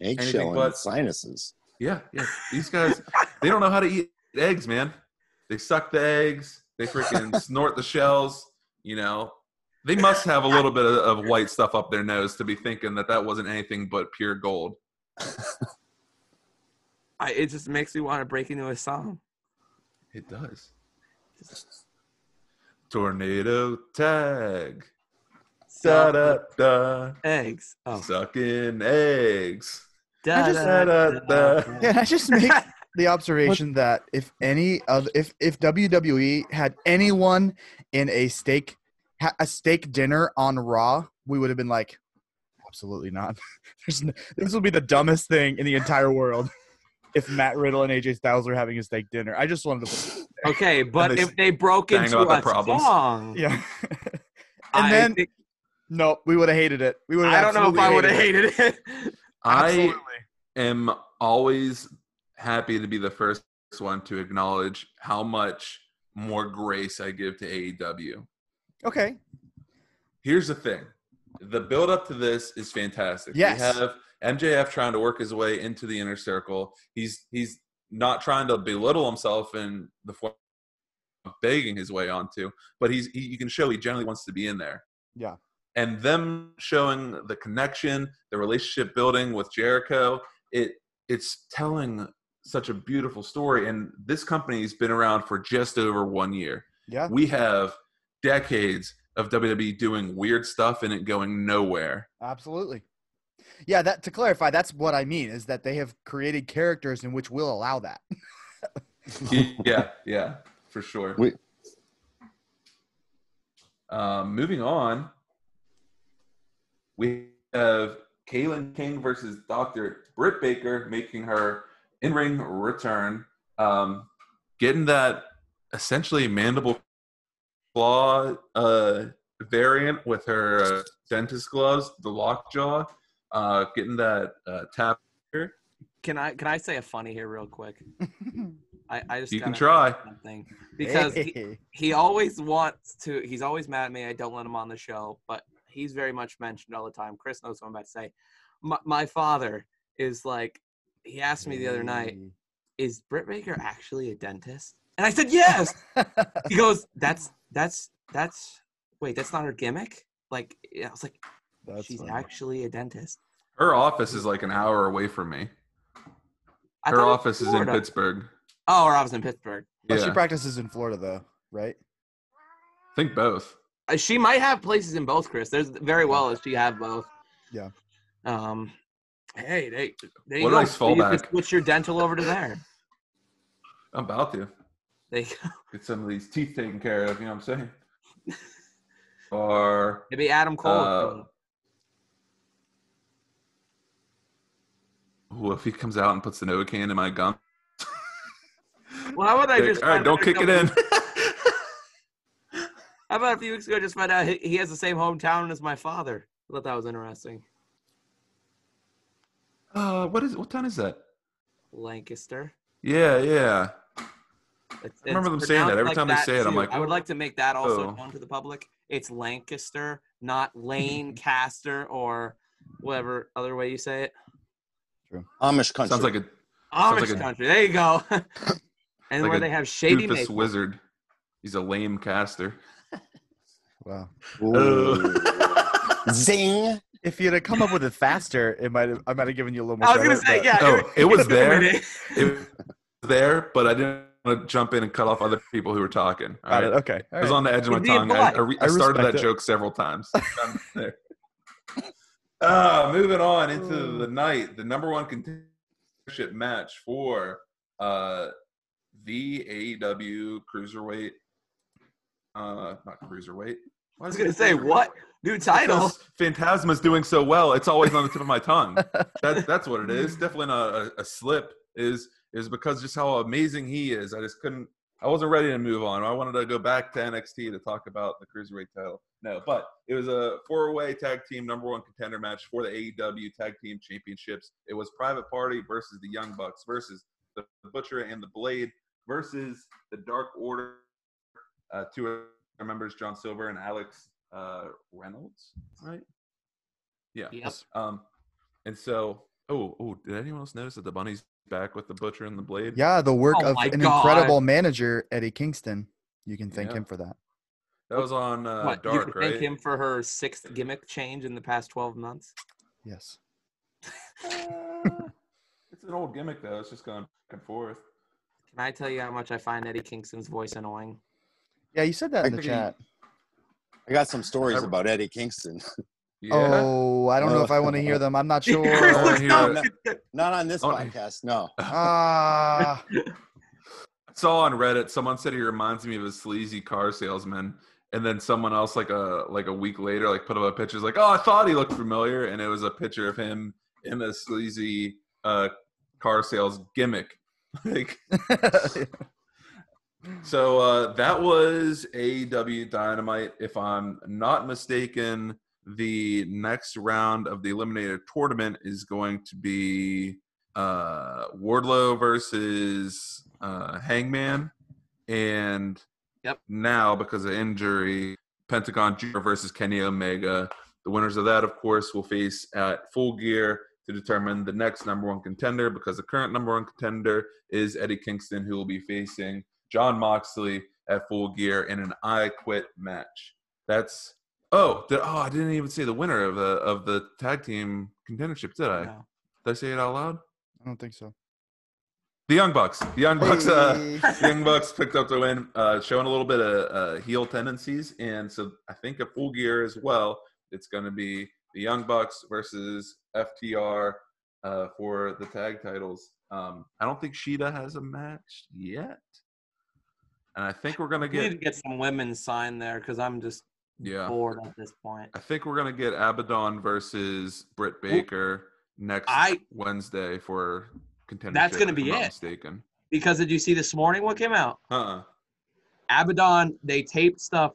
eggshell in but- sinuses. Yeah, yeah. These guys, they don't know how to eat eggs, man. They suck the eggs. They freaking snort the shells. You know, They must have a little bit of, of white stuff up their nose to be thinking that that wasn't anything but pure gold. I, it just makes me want to break into a song. It does. Tornado tag. Da da da. eggs. Oh, Sucking eggs. da, da, da, da, da. da. Yeah, I just make the observation that if any of if if WWE had anyone in a steak a steak dinner on Raw, we would have been like, absolutely not. There's no, this would be the dumbest thing in the entire world if Matt Riddle and AJ Styles were having a steak dinner. I just wanted to. Okay, but they if they broke into a problems. song, yeah, and I then think- no, we would have hated it. We would. I don't know if I would have hated it. I am always happy to be the first one to acknowledge how much more grace I give to AEW. Okay. Here's the thing. The build up to this is fantastic. Yes. We have MJF trying to work his way into the inner circle. He's he's not trying to belittle himself in the form of begging his way onto, but he's he, you can show he generally wants to be in there. Yeah. And them showing the connection, the relationship building with Jericho, it it's telling such a beautiful story. And this company's been around for just over one year Yeah. we have decades of WWE doing weird stuff and it going nowhere. Absolutely. Yeah, that to clarify, that's what I mean is that they have created characters in which will allow that. yeah, yeah, for sure. We- Um, moving on, we have KiLynn King versus Dr. Britt Baker making her in-ring return, um, getting that essentially mandible claw uh, variant with her uh, dentist gloves, the lockjaw, uh, getting that uh, tap. Here. Can I can I say a funny here real quick? I, I just You can try. something because he, he always wants to. He's always mad at me. I don't let him on the show, but he's very much mentioned all the time. Chris knows what I'm about to say. My, my father is like. He asked me the other night, "Is Britt Baker actually a dentist?" And I said, "Yes." he goes, "That's that's that's wait, that's not her gimmick." Like I was like, That's "She's funny. actually a dentist." Her office is like an hour away from me. I Her thought it was office is in Florida. Pittsburgh. Oh, her office in Pittsburgh. But Yeah, she practices in Florida though, right? I think both. Uh, She might have places in both, Chris. There's very well as she have both. Yeah. Um. Hey, they, there you What a go. nice So you can fallback. switch your dental over to there. I'm about to There you go. get some of these teeth taken care of. You know what I'm saying? Or Maybe Adam Cole. Uh, ooh, if he comes out and puts the Novocaine in my gum, well, how about I just all right, don't kick it in. How about a few weeks ago, I just found out he, has the same hometown as my father. I thought that was interesting. uh, what is? What town is that? Lancaster. Yeah, yeah. It's, I remember them saying that. Every time they say it, I'm like, I would like to make that also Oh. known to the public. It's Lancaster, not Lane Caster or whatever other way you say it. Amish country. Sounds like a Amish like a- country. There you go. and like where they have shady doofus maple. wizard. He's a lame caster. Wow. Zing. If you'd have come up with it faster, it might have I might have given you a little more. I was gonna say, but- yeah. Oh, it was there. It was there, but I didn't want to jump in and cut off other people who were talking. all Got right? it. Okay. All It was right. on the edge of my You're tongue. I, I, re- I I started that it. joke several times. I'm there. Uh, moving on into the night, the number one contendership match for uh, the AEW Cruiserweight. Uh, not Cruiserweight. I was gonna say what new title? Phantasma's doing so well, it's always on the tip of my tongue. That's that's what it is. Definitely not a, a slip. Is is because just how amazing he is. I just couldn't. I wasn't ready to move on. I wanted to go back to NXT to talk about the cruiserweight title. No, but it was a four-way tag team number one contender match for the AEW Tag Team Championships. It was Private Party versus the Young Bucks versus the Butcher and the Blade versus the Dark Order. Uh, two of their members, John Silver and Alex uh, Reynolds, right? Yeah. Yep. Um, and so, oh, oh, did anyone else notice that the bunny's back with the butcher and the blade? Yeah, the work Oh of an God. incredible manager, Eddie Kingston. You can thank Yeah. him for that. That was on uh, what, you Dark, could thank him for her sixth gimmick change in the past 12 months? Yes. Uh, it's an old gimmick though. It's just going back and forth. Can I tell you how much I find Eddie Kingston's voice annoying? Yeah, you said that in the Actually, chat. I got some stories I- about Eddie Kingston. Yeah. Oh, I don't know if I want to hear them. I'm not sure. Chris looks dumb. Not on this Oh. podcast, no. Ah, I saw on Reddit someone said he reminds me of a sleazy car salesman, and then someone else like a like a week later like put up a picture like, oh, I thought he looked familiar, and it was a picture of him in a sleazy uh, car sales gimmick. like, so uh, that was AEW Dynamite. If I'm not mistaken, the next round of the eliminator tournament is going to be uh, Wardlow versus uh, Hangman, and Yep. now because of injury, Pentagon Jr. versus Kenny Omega. The winners of that, of course, will face at Full Gear to determine the next number one contender. Because the current number one contender is Eddie Kingston, who will be facing Jon Moxley at Full Gear in an I Quit match. That's oh, did, oh, I didn't even say the winner of the of the tag team contendership, did I? No. Did I say it out loud? I don't think so. The Young Bucks. The Young Bucks. Uh, the Young Bucks picked up the win, uh, showing a little bit of uh, heel tendencies, and so I think a full gear as well. It's going to be the Young Bucks versus FTR uh, for the tag titles. Um, I don't think Shida has a match yet, and I think we're going to We need to get get some women signed there because I'm just yeah. bored at this point. I think we're going to get Abaddon versus Britt Baker next I- Wednesday for contendership. That's gonna be it. Mistaken. Because did you see this morning what came out? Uh. Huh. Abaddon, they taped stuff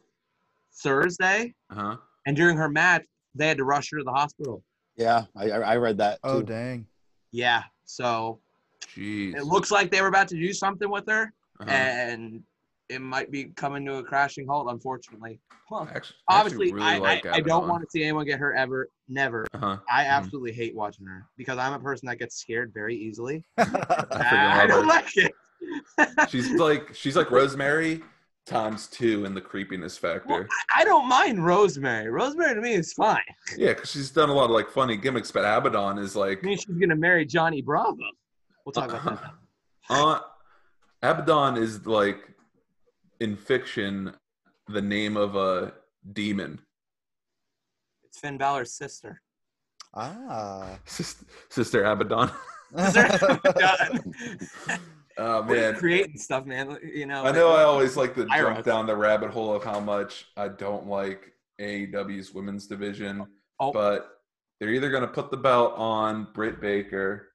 Thursday, Uh huh. and during her match, they had to rush her to the hospital. Yeah, I, I I read that too. Oh dang. Yeah, so Jeez. it looks like they were about to do something with her, Uh-huh. and it might be coming to a crashing halt, unfortunately. Well, Actually, I obviously, really I, like I, I don't Abaddon. want to see anyone get hurt ever, never. Uh-huh. I Mhm. absolutely hate watching her because I'm a person that gets scared very easily. I I don't her. like it. She's like she's like Rosemary times two in the creepiness Well, factor. I I don't mind Rosemary. Rosemary to me is fine. Yeah, because she's done a lot of like funny gimmicks, but Abaddon is like I mean, she's gonna marry Johnny Bravo. We'll talk about that. uh, Abaddon is like in fiction the name of a demon. It's Finn Balor's sister. Ah. Sis- Sister Abaddon. Done. Oh man. creating stuff, man. You know. I know I always like to Ira. jump down the rabbit hole of how much I don't like AEW's women's division. Oh, but they're either going to put the belt on Britt Baker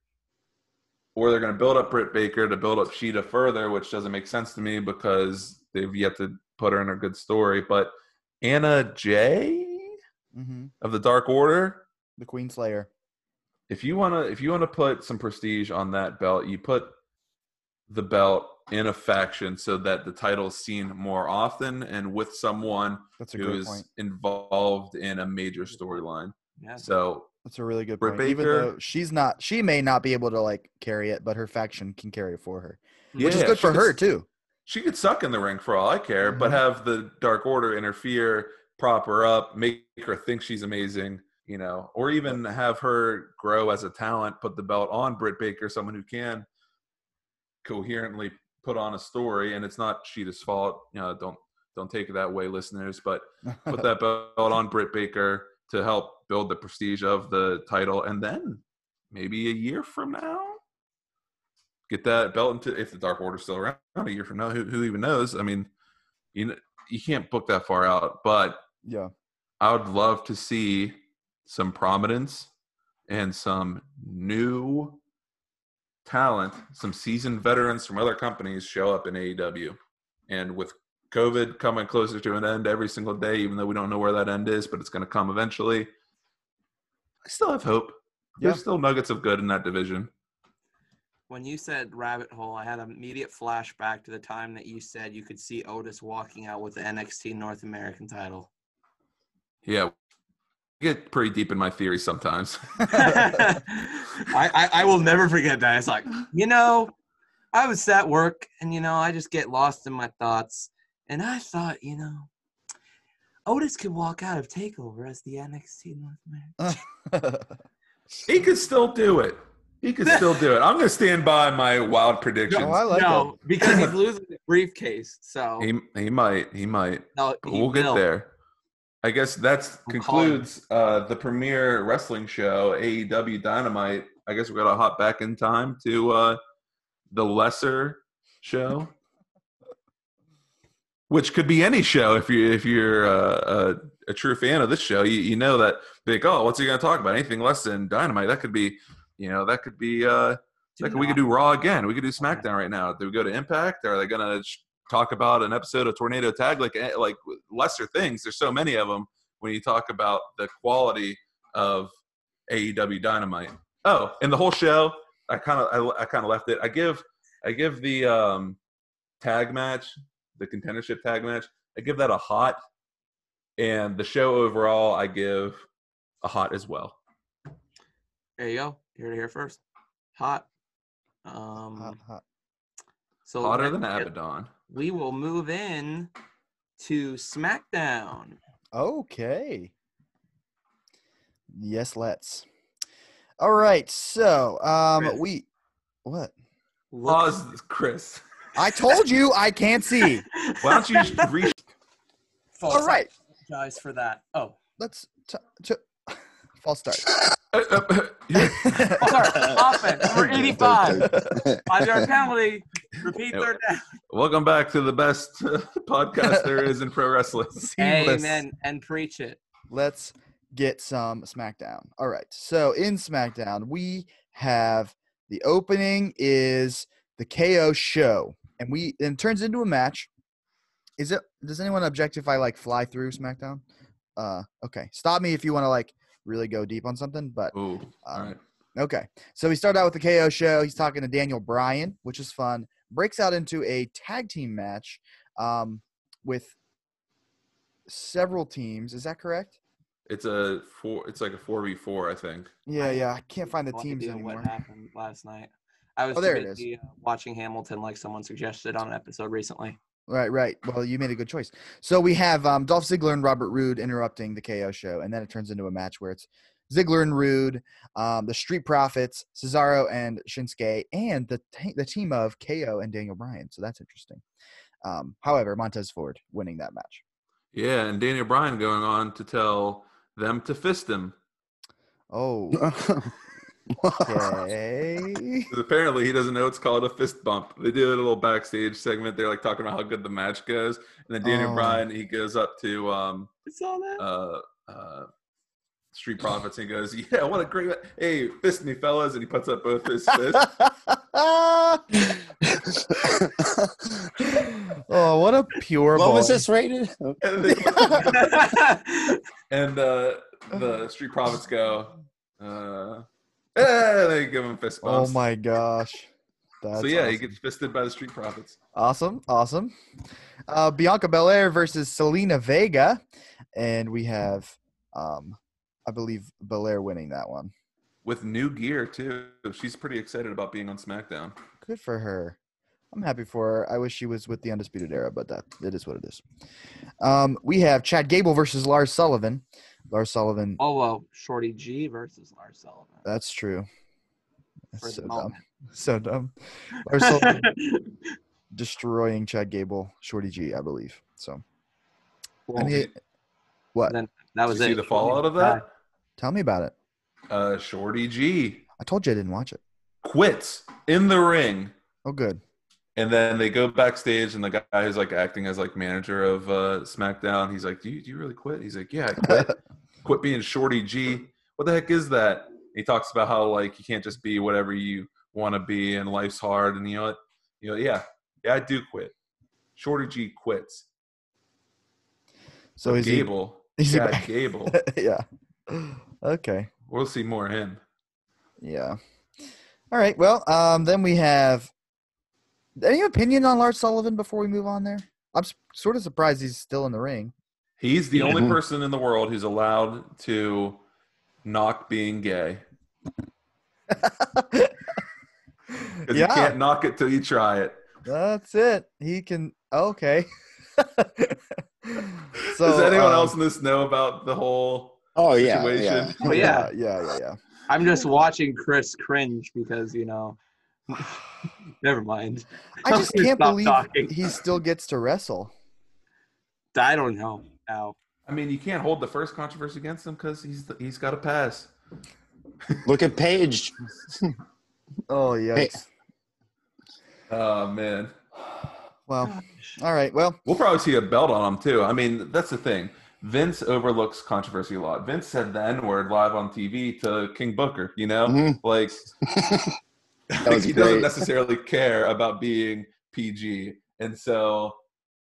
or they're going to build up Britt Baker to build up Shida further, which doesn't make sense to me because they've yet to put her in a good story. But Anna Jay hmm of the Dark Order, The Queen Slayer. if you want to if you want to put some prestige on that belt, you put the belt in a faction so that the title is seen more often and with someone That's a who great is point. involved in a major storyline. yeah. So That's a really good Britt point. Even though she's not, she may not be able to like carry it, but her faction can carry it for her, Yeah, which is good for her too. She could suck in the ring for all I care, but Mhm. have the Dark Order interfere, prop her up, make her think she's amazing, you know, or even have her grow as a talent, put the belt on Britt Baker, someone who can coherently put on a story, and it's not Shida's fault. You know, don't don't take it that way, listeners, but put that belt on Britt Baker to help build the prestige of the title, and then maybe a year from now, get that belt into if the Dark Order's still around a year from now. Who, who even knows? I mean, you know, you can't book that far out, but yeah. I would love to see some prominence and some new talent, some seasoned veterans from other companies show up in AEW. And with COVID coming closer to an end every single day, even though we don't know where that end is, but it's going to come eventually, I still have hope. There's still nuggets of good in that division. When you said rabbit hole, I had an immediate flashback to the time that you said you could see Otis walking out with the NXT North American title. Yeah. I get pretty deep in my theory sometimes. I, I, I will never forget that. It's like, you know, I was at work and, you know, I just get lost in my thoughts. And I thought, you know, Otis could walk out of Takeover as the NXT North American. He could still do it. He could still do it. I'm going to stand by my wild predictions. Oh, I like no, because he's losing the briefcase. So He he might. He might. no, he we'll get there. I guess that's I'm concludes uh, the premier wrestling show, AEW Dynamite. I guess we got to hop back in time to uh, the lesser show, which could be any show if you if you're uh, a, a true fan of this show. You, you know that like, oh, what's he going to talk about? Anything less than Dynamite? That could be, you know, that could be. Uh, Do like we could do Raw again. We could do SmackDown right now. Do we go to Impact? Are they gonna talk about an episode of Tornado Tag? Like eh, like lesser things. There's so many of them when you talk about the quality of AEW Dynamite. Oh, and the whole show, I kind of I, I kind of left it. I give I give the um, tag match, the contendership tag match. I give that a hot, and the show overall, I give a hot as well. There you go. You're here first. Hot. Um. Hot, hot. So Hotter than get- Abaddon. We will move in to SmackDown. Okay. Yes, let's. All right. So, um, Chris. we what? Look- Pause, Chris. I told you I can't see. Why don't you just re- False All right. Apologize for that. Oh, Let's t- t- false start. Uh, uh, yeah. oh sorry. Offense. Number 85. Five yard penalty. Repeat third down. Welcome back to the best uh, podcast there is in pro wrestling. Seamless. Amen. And preach it. Let's get some SmackDown. All right. So in SmackDown, we have the opening is the KO show, and we and it turns into a match. Is it? Does anyone object if I like fly through SmackDown? Uh, okay. Stop me if you want to like really go deep on something, but Ooh, all Um, right. Okay. So we start out with the KO show. He's talking to Daniel Bryan, which is fun. Breaks out into a tag team match um, with several teams. Is that correct? It's a four. It's like a four v four, I think. Yeah, yeah. I can't find the teams anymore. What happened last night? I was Oh, there it is. busy, uh, watching Hamilton, like someone suggested on an episode recently. Right, right. Well, you made a good choice. So we have um, Dolph Ziggler and Robert Roode interrupting the KO show, and then it turns into a match where it's Ziggler and Roode, um, the Street Profits, Cesaro and Shinsuke, and the t- the team of KO and Daniel Bryan. So that's interesting. Um, however, Montez Ford winning that match. Yeah, and Daniel Bryan going on to tell them to fist him. Oh, okay. 'Cause apparently he doesn't know it's called a fist bump. They do a little backstage segment. They're like talking about how good the match goes, and then Daniel Oh. Bryan he goes up to um, I saw that. uh, uh, Street Profits and he goes, "Yeah, what a great ma- hey, fist me, fellas!" And he puts up both his fists. oh, what a pure what was this rated? and they- and uh, the Street Profits go, uh, eh, they give him fist Oh my gosh. That's so yeah, he gets fisted by the Street Profits. Awesome, awesome. Uh, Bianca Belair versus Zelina Vega, and we have, um, I believe Belair winning that one. with new gear too. She's pretty excited about being on SmackDown. Good for her. I'm happy for her. I wish she was with the Undisputed Era, but that it is what it is. Um, we have Chad Gable versus Lars Sullivan. Lars Sullivan. oh, well, Shorty G versus Lars Sullivan. That's true. That's the so dumb. So dumb. Lars Sullivan destroying Chad Gable, Shorty G, I believe. So, Cool. and he, what? Then that was Did you see it. the fallout of that? Tell me about it. Uh, Shorty G I told you I didn't watch it. quits in the ring, Oh, good. and then they go backstage, and the guy who's like acting as like manager of uh, SmackDown, he's like, "Do you, do you really quit?" He's like, "Yeah, I quit. quit being Shorty G. What the heck is that?" He talks about how like you can't just be whatever you want to be, and life's hard, and you know what? You know, yeah, yeah, I do quit. Shorty G quits. So is he? Gable, is he yeah, back? Gable. yeah. Okay. We'll see more of him. Yeah. All right. Well, um, then we have. Any opinion on Lars Sullivan before we move on there? I'm sort of surprised he's still in the ring. He's the Yeah. only person in the world who's allowed to knock being gay. 'Cause you yeah, can't knock it till you try it. that's it. He can. Okay. So, Does anyone um, else in this know about the whole Oh yeah, situation? yeah. But yeah, yeah, yeah, yeah. I'm just watching Chris cringe because you know. Never mind. I just can't believe talking. he still gets to wrestle. I don't know. Ow. I mean, you can't hold the first controversy against him because he's he's got a pass. Look at Paige. Oh yeah. Oh man, Well, all right. Well, we'll probably see a belt on him too. I mean, that's the thing. Vince overlooks controversy a lot. Vince said the N word live on TV to King Booker. You know, Mhm. like was he doesn't necessarily care about being PG, and so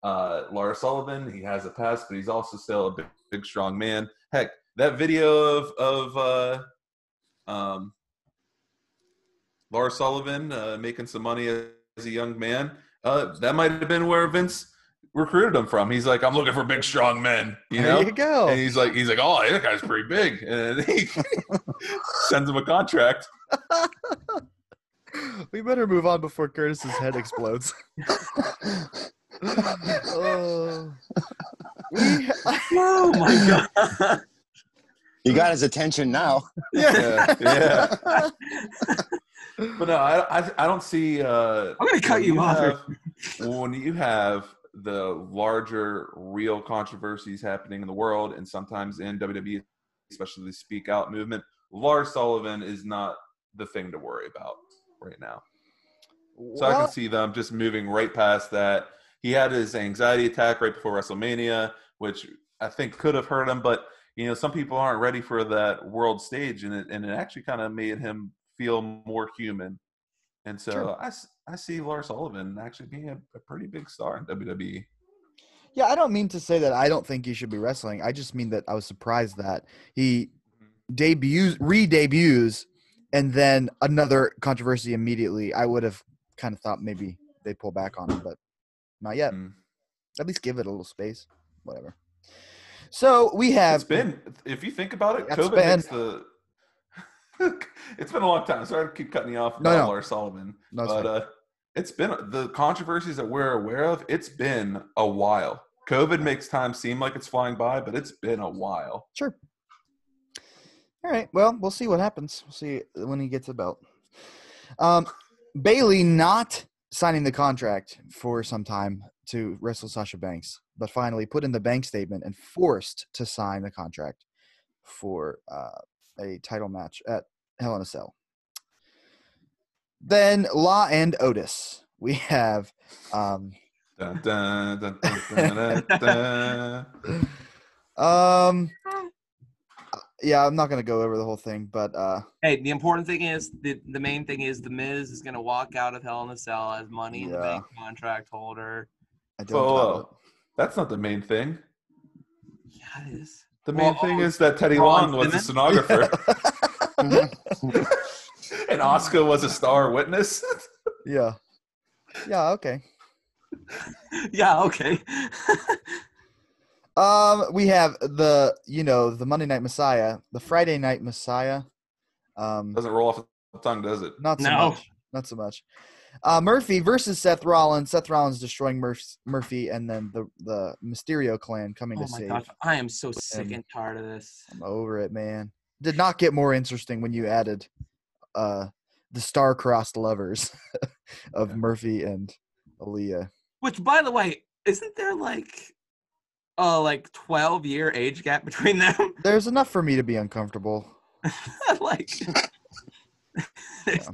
uh, Lars Sullivan, he has a pass, but he's also still a big, big strong man. Heck, that video of of uh, um, Lars Sullivan uh, making some money as a young man, uh, that might have been where Vince recruited him from. He's like, I'm looking for big, strong men, you know. there you go. And he's like, he's like, oh, that guy's pretty big, and he sends him a contract. we better move on before Curtis's head explodes. oh. We, Oh my god. You got his attention now. Yeah, yeah. But no, I, I, I don't see. Uh, I'm gonna cut when you off. have- when you have the larger, real controversies happening in the world, and sometimes in WWE, especially the Speak Out movement, Lars Sullivan is not the thing to worry about right now. So I can see them just moving right past that. He had his anxiety attack right before WrestleMania, which I think could have hurt him. But you know, some people aren't ready for that world stage, and it and it actually kind of made him feel more human. And so Sure. I, I see Lars Sullivan actually being a, a pretty big star in. WWE. Yeah, I don't mean to say that I don't think he should be wrestling. I just mean that I was surprised that he debuts, re-debuts, and then another controversy immediately. I would have kind of thought maybe they pull back on him, but not yet. Mm. At least give it a little space. Whatever. So we have It's been, if you think about it, COVID been- makes the. it's been a long time. Sorry to keep cutting you off No, no. Lars Sullivan. No, but uh, it's been the controversies that we're aware of. It's been a while. COVID makes time seem like it's flying by, but it's been a while. Sure. All right. Well, we'll see what happens. We'll see when he gets the belt. Um, Bayley not signing the contract for some time to wrestle Sasha Banks, but finally put in the bank statement and forced to sign the contract for uh, a title match at Hell in a Cell. Then Law and Otis. We have um, Dun, dun, dun, um, yeah, I'm not gonna go over the whole thing, but uh, Hey, the important thing is the the main thing is the Miz is gonna walk out of Hell in a Cell as Money in the Yeah. Bank contract holder. I don't. Whoa. That's not the main thing. Yeah, it is. The main Well, thing is that Teddy Ron Long was a stenographer and Oscar was a star witness. Yeah. Yeah. Okay. yeah, okay. Um, we have the you know the Monday Night Messiah, the Friday Night Messiah. Um, Doesn't roll off the tongue, does it? not so No. much. Not so much. Uh, Murphy versus Seth Rollins. Seth Rollins destroying Murph- Murphy, and then the the Mysterio clan coming oh to my save. gosh, I am so sick him. and tired of this. I'm over it, man. Did not get more interesting when you added uh the star-crossed lovers of Yeah. Murphy and Aaliyah. Which, by the way, isn't there like a like twelve year age gap between them? There's enough for me to be uncomfortable. like,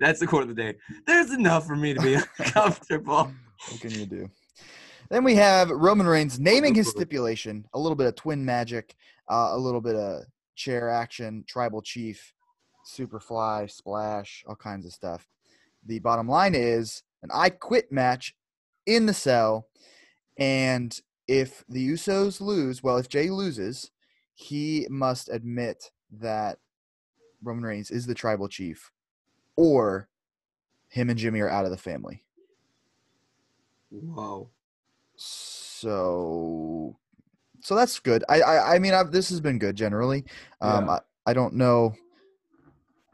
that's the quote of the day. There's enough for me to be uncomfortable. What can you do? Then we have Roman Reigns naming his stipulation, a little bit of twin magic, uh, a little bit of chair action, tribal chief, superfly, splash, all kinds of stuff. The bottom line is an I quit match in the cell. And if the Usos lose, well, if Jey loses, he must admit that Roman Reigns is the tribal chief, or him and Jimmy are out of the family. Whoa. So, so that's good. I, I, I mean, I've, this has been good generally. Um, Yeah. I, I don't know.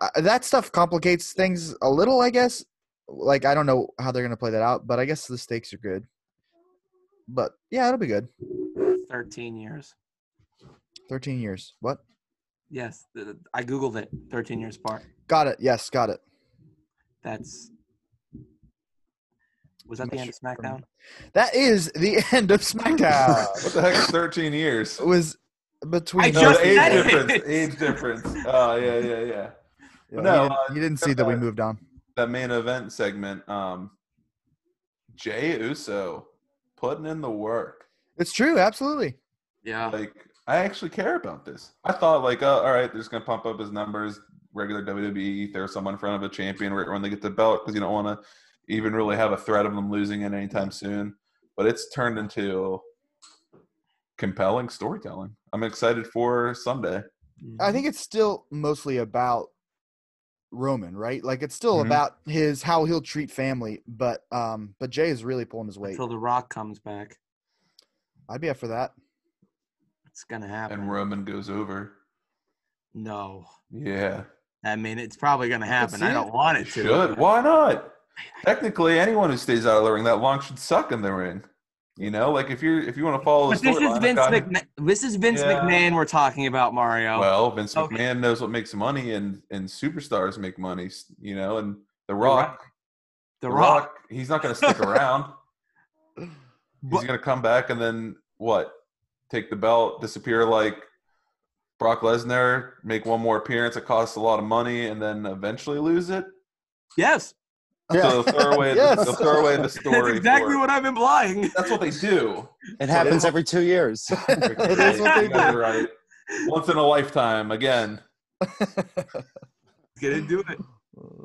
I, that stuff complicates things a little, I guess. Like, I don't know how they're gonna play that out, but I guess the stakes are good. But yeah, it'll be good. 13 years. 13 years. What? Yes, I googled it. 13 years apart. Got it. Yes, got it. That's. Was that the end of SmackDown? That is the end of SmackDown. What the heck is 13 years? it was between. I just the age said it. difference. Age difference. Oh yeah, yeah, yeah. Yeah, no, you, didn't, uh, you didn't see that we uh, moved on. That main event segment. Um, Jey Uso putting in the work. It's true. Absolutely. Yeah. Like I actually care about this. I thought like, uh, all right, they're just gonna pump up his numbers. Regular WWE, throw someone in front of a champion right when they get the belt because you don't want to even really have a threat of them losing it anytime soon. But it's turned into compelling storytelling. I'm excited for Sunday. I think it's still mostly about Roman, right? Like it's still Mhm. about his how he'll treat family, but um, but Jey is really pulling his weight. until The Rock comes back, I'd be up for that. it's gonna happen. And Roman goes over. no, Yeah. I mean it's probably gonna happen. see I don't want it to. Should. Why not? Technically, anyone who stays out of the ring that long should suck in the ring. You know, like if you're if you want to follow the But this is Vince I got- McMahon. This is Vince Yeah. McMahon we're talking about, Mario. Well, Vince Okay. McMahon knows what makes money, and and superstars make money. You know, and The Rock, the The Rock. he's not going to stick around. He's going to come back and then what? Take the belt, disappear like Brock Lesnar, make one more appearance. It costs a lot of money, and then eventually lose it. Yes, Yeah. So they'll throw away. Yes. they'll throw away the story. that's exactly what I'm implying. That's what they do. It happens every two years. it is what they do. right. Once in a lifetime, again. Get into it.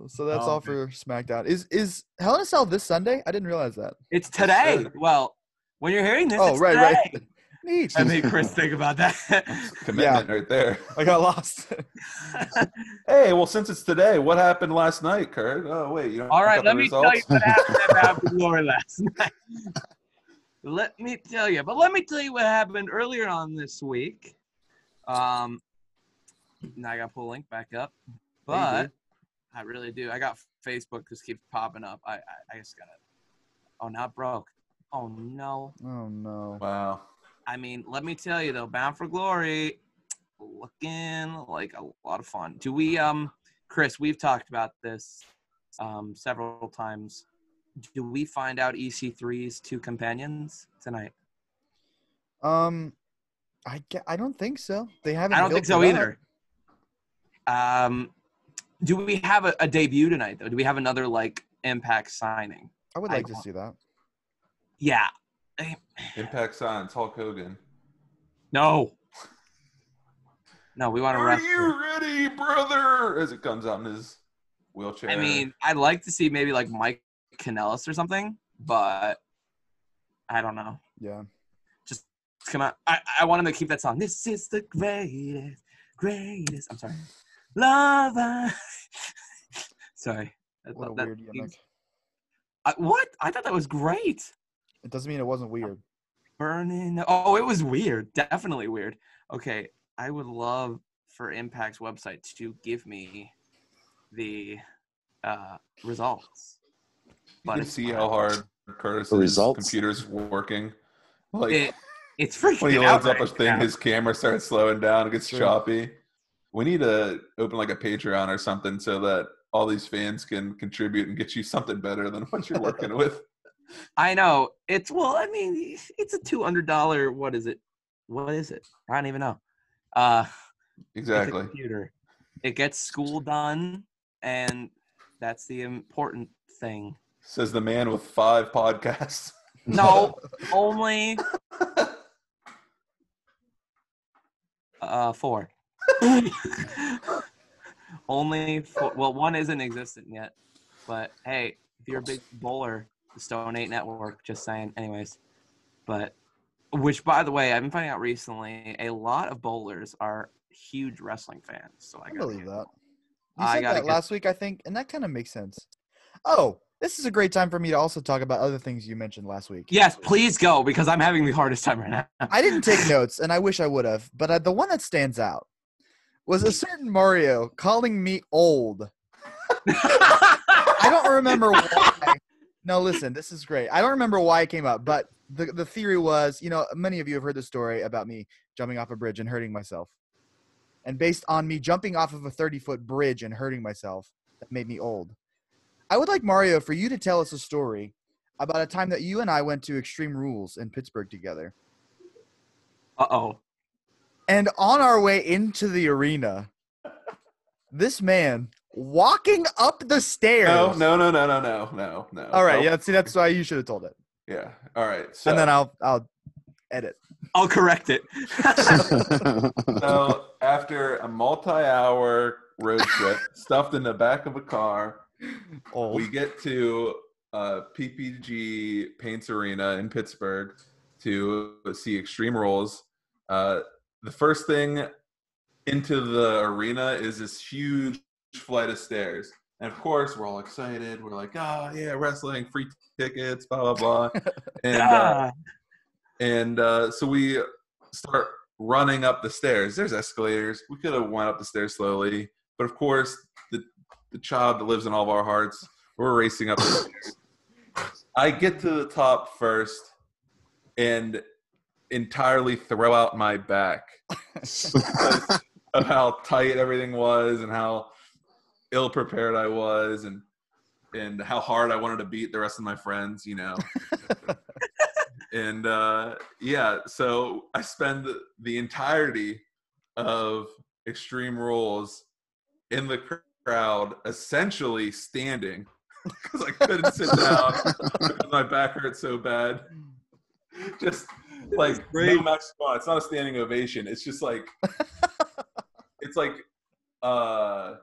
so that's Oh, all for SmackDown. Is is Hell in a Cell this Sunday? I didn't realize that. It's today. Good. Well, when you're hearing this, Oh, it's right, today. right. Neat. I made Chris think about that. Commitment right there. I got lost. Hey, well, since it's today, what happened last night, Kurt? Oh, wait, you don't All right, let the me tell you what happened at Happy Glory last night. let me tell you, but let me tell you what happened earlier on this week. Um, now I got to pull the link back up, but I really do. I got Facebook just keeps popping up. I I, I just got to Oh, not broke. Oh no. oh no. Wow. I mean, let me tell you though, Bound for Glory, looking like a lot of fun. Do we, um, Chris? We've talked about this um, several times. Do we find out EC3's two companions tonight? Um, I I don't think so. They haven't. I don't think so either. Um, do we have a, a debut tonight though? Do we have another like Impact signing? I would I like to see that. Yeah. Impact Signs, Hulk Hogan. No. No, we want to Are wrestle. you ready, brother? As it comes out in his wheelchair. I mean, I'd like to see maybe like Mike Kanellis or something, but I don't know. Yeah. Just come out. I, I want him to keep that song. This is the greatest, greatest. I'm sorry. Love. I- sorry. I What a that weird gimmick. I, what? I thought that was great. It doesn't mean it wasn't weird. Burning. Oh, it was weird. Definitely weird. Okay. I would love for Impact's website to give me the uh, results. you But can see how hard Curtis's results? computer's working. Like It, it's freaking when he out loads up a thing, now. his camera starts slowing down. It gets Sure. choppy. We need to open like a Patreon or something so that all these fans can contribute and get you something better than what you're working with. I know. It's well, I mean, it's a two hundred dollar. What is it? What is it? I don't even know. Uh, Exactly. computer. It gets school done, and that's the important thing. Says the man with five podcasts. No, only uh four. only four. Well, one isn't existent yet, but hey, if you're a big bowler, Stone Eight Network. Just saying. Anyways, but which, by the way, I've been finding out recently, a lot of bowlers are huge wrestling fans. So I I believe get- that. You I said that get- last week, I think, and that kind of makes sense. Oh, this is a great time for me to also talk about other things you mentioned last week. Yes, please go because I'm having the hardest time right now. I didn't take notes, and I wish I would have, but uh, the one that stands out was a certain Mario calling me old. I don't remember why, No, listen, this is great. I don't remember why it came up, but the the theory was, you know, many of you have heard the story about me jumping off a bridge and hurting myself. And based on me jumping off of a 30 foot bridge and hurting myself, that made me old. I would like Mario for you to tell us a story about a time that you and I went to Extreme Rules in Pittsburgh together. Uh oh. And on our way into the arena, this man walking up the stairs. No, no, no, no, no, no, no, no. All right, Nope. yeah. See, that's why you should have told it, Yeah. All right. So, and then I'll I'll edit. I'll correct it. so after a multi-hour road trip, stuffed in the back of a car, Old. we get to uh, PPG Paints Arena in Pittsburgh to see Extreme Rules. Uh, the first thing into the arena is this huge flight of stairs. And of course, we're all excited. We're like, oh, yeah, wrestling, free tickets, blah, blah, blah. And, uh, and uh, so we start running up the stairs. There's escalators. We could have went up the stairs slowly, but of course, the the child that lives in all of our hearts, we're racing up the stairs. I get to the top first, and entirely throw out my back of how tight everything was and how ill prepared I was and and how hard I wanted to beat the rest of my friends, you know. and uh, yeah, so I spend the, the entirety of Extreme Rules in the cr- crowd, essentially standing because I couldn't sit down because my back hurt so bad. Just like great. no max spot. It's not a standing ovation. It's just like it's like uh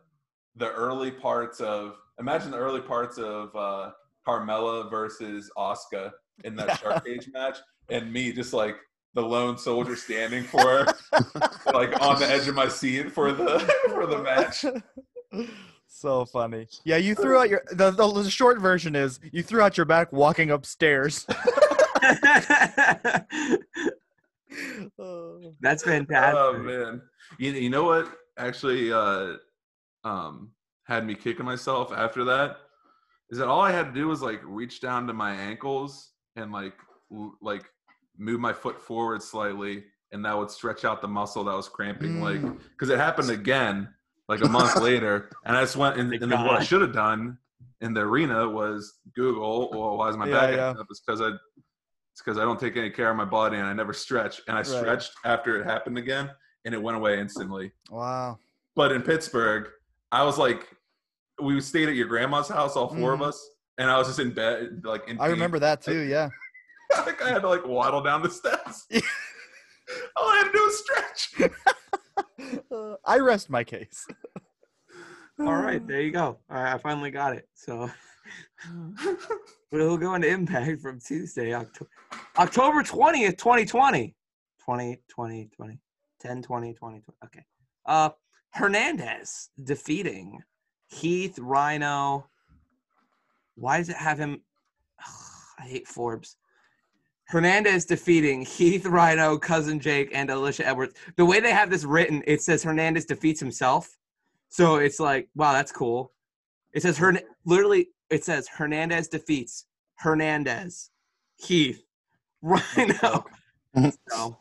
the early parts of imagine the early parts of uh Carmella versus Oscar in that shark cage match and me just like the lone soldier standing for her, like on the edge of my seat for the for the match. so funny. Yeah, you threw out your the, the the short version is you threw out your back walking upstairs. Oh. That's fantastic. Oh man, you, you know what actually uh, um, had me kicking myself after that is that all I had to do was like reach down to my ankles and like l- like move my foot forward slightly, and that would stretch out the muscle that was cramping. Like because it happened again like a month later, and I just went and, and then what I should have done in the arena was Google, well, why is my Yeah, back yeah. up? It's because I it's because I don't take any care of my body and I never stretch. And I stretched after it happened again, and it went away instantly. Wow. But in Pittsburgh, I was like, we stayed at your grandma's house, all 4 of Mhm. us, and I was just in bed, like in I remember that too. Yeah. I think I had to like waddle down the steps. all I had to do was stretch. Uh, I rest my case. All right, there you go. All right, I finally got it. So we'll go into Impact from Tuesday, October October 20th, 2020. 20, 20, 20, 10, 20, 20, 20. Okay. Uh, Hernandez defeating Heath Rhino. Why does it have him? I hate Forbes. Hernandez defeating Heath Rhino, Cousin Jake, and Alicia Edwards. The way they have this written, it says Hernandez defeats himself. So it's like, wow, that's cool. It says Hern literally it says Hernandez defeats Hernandez, Heath, Rhino. so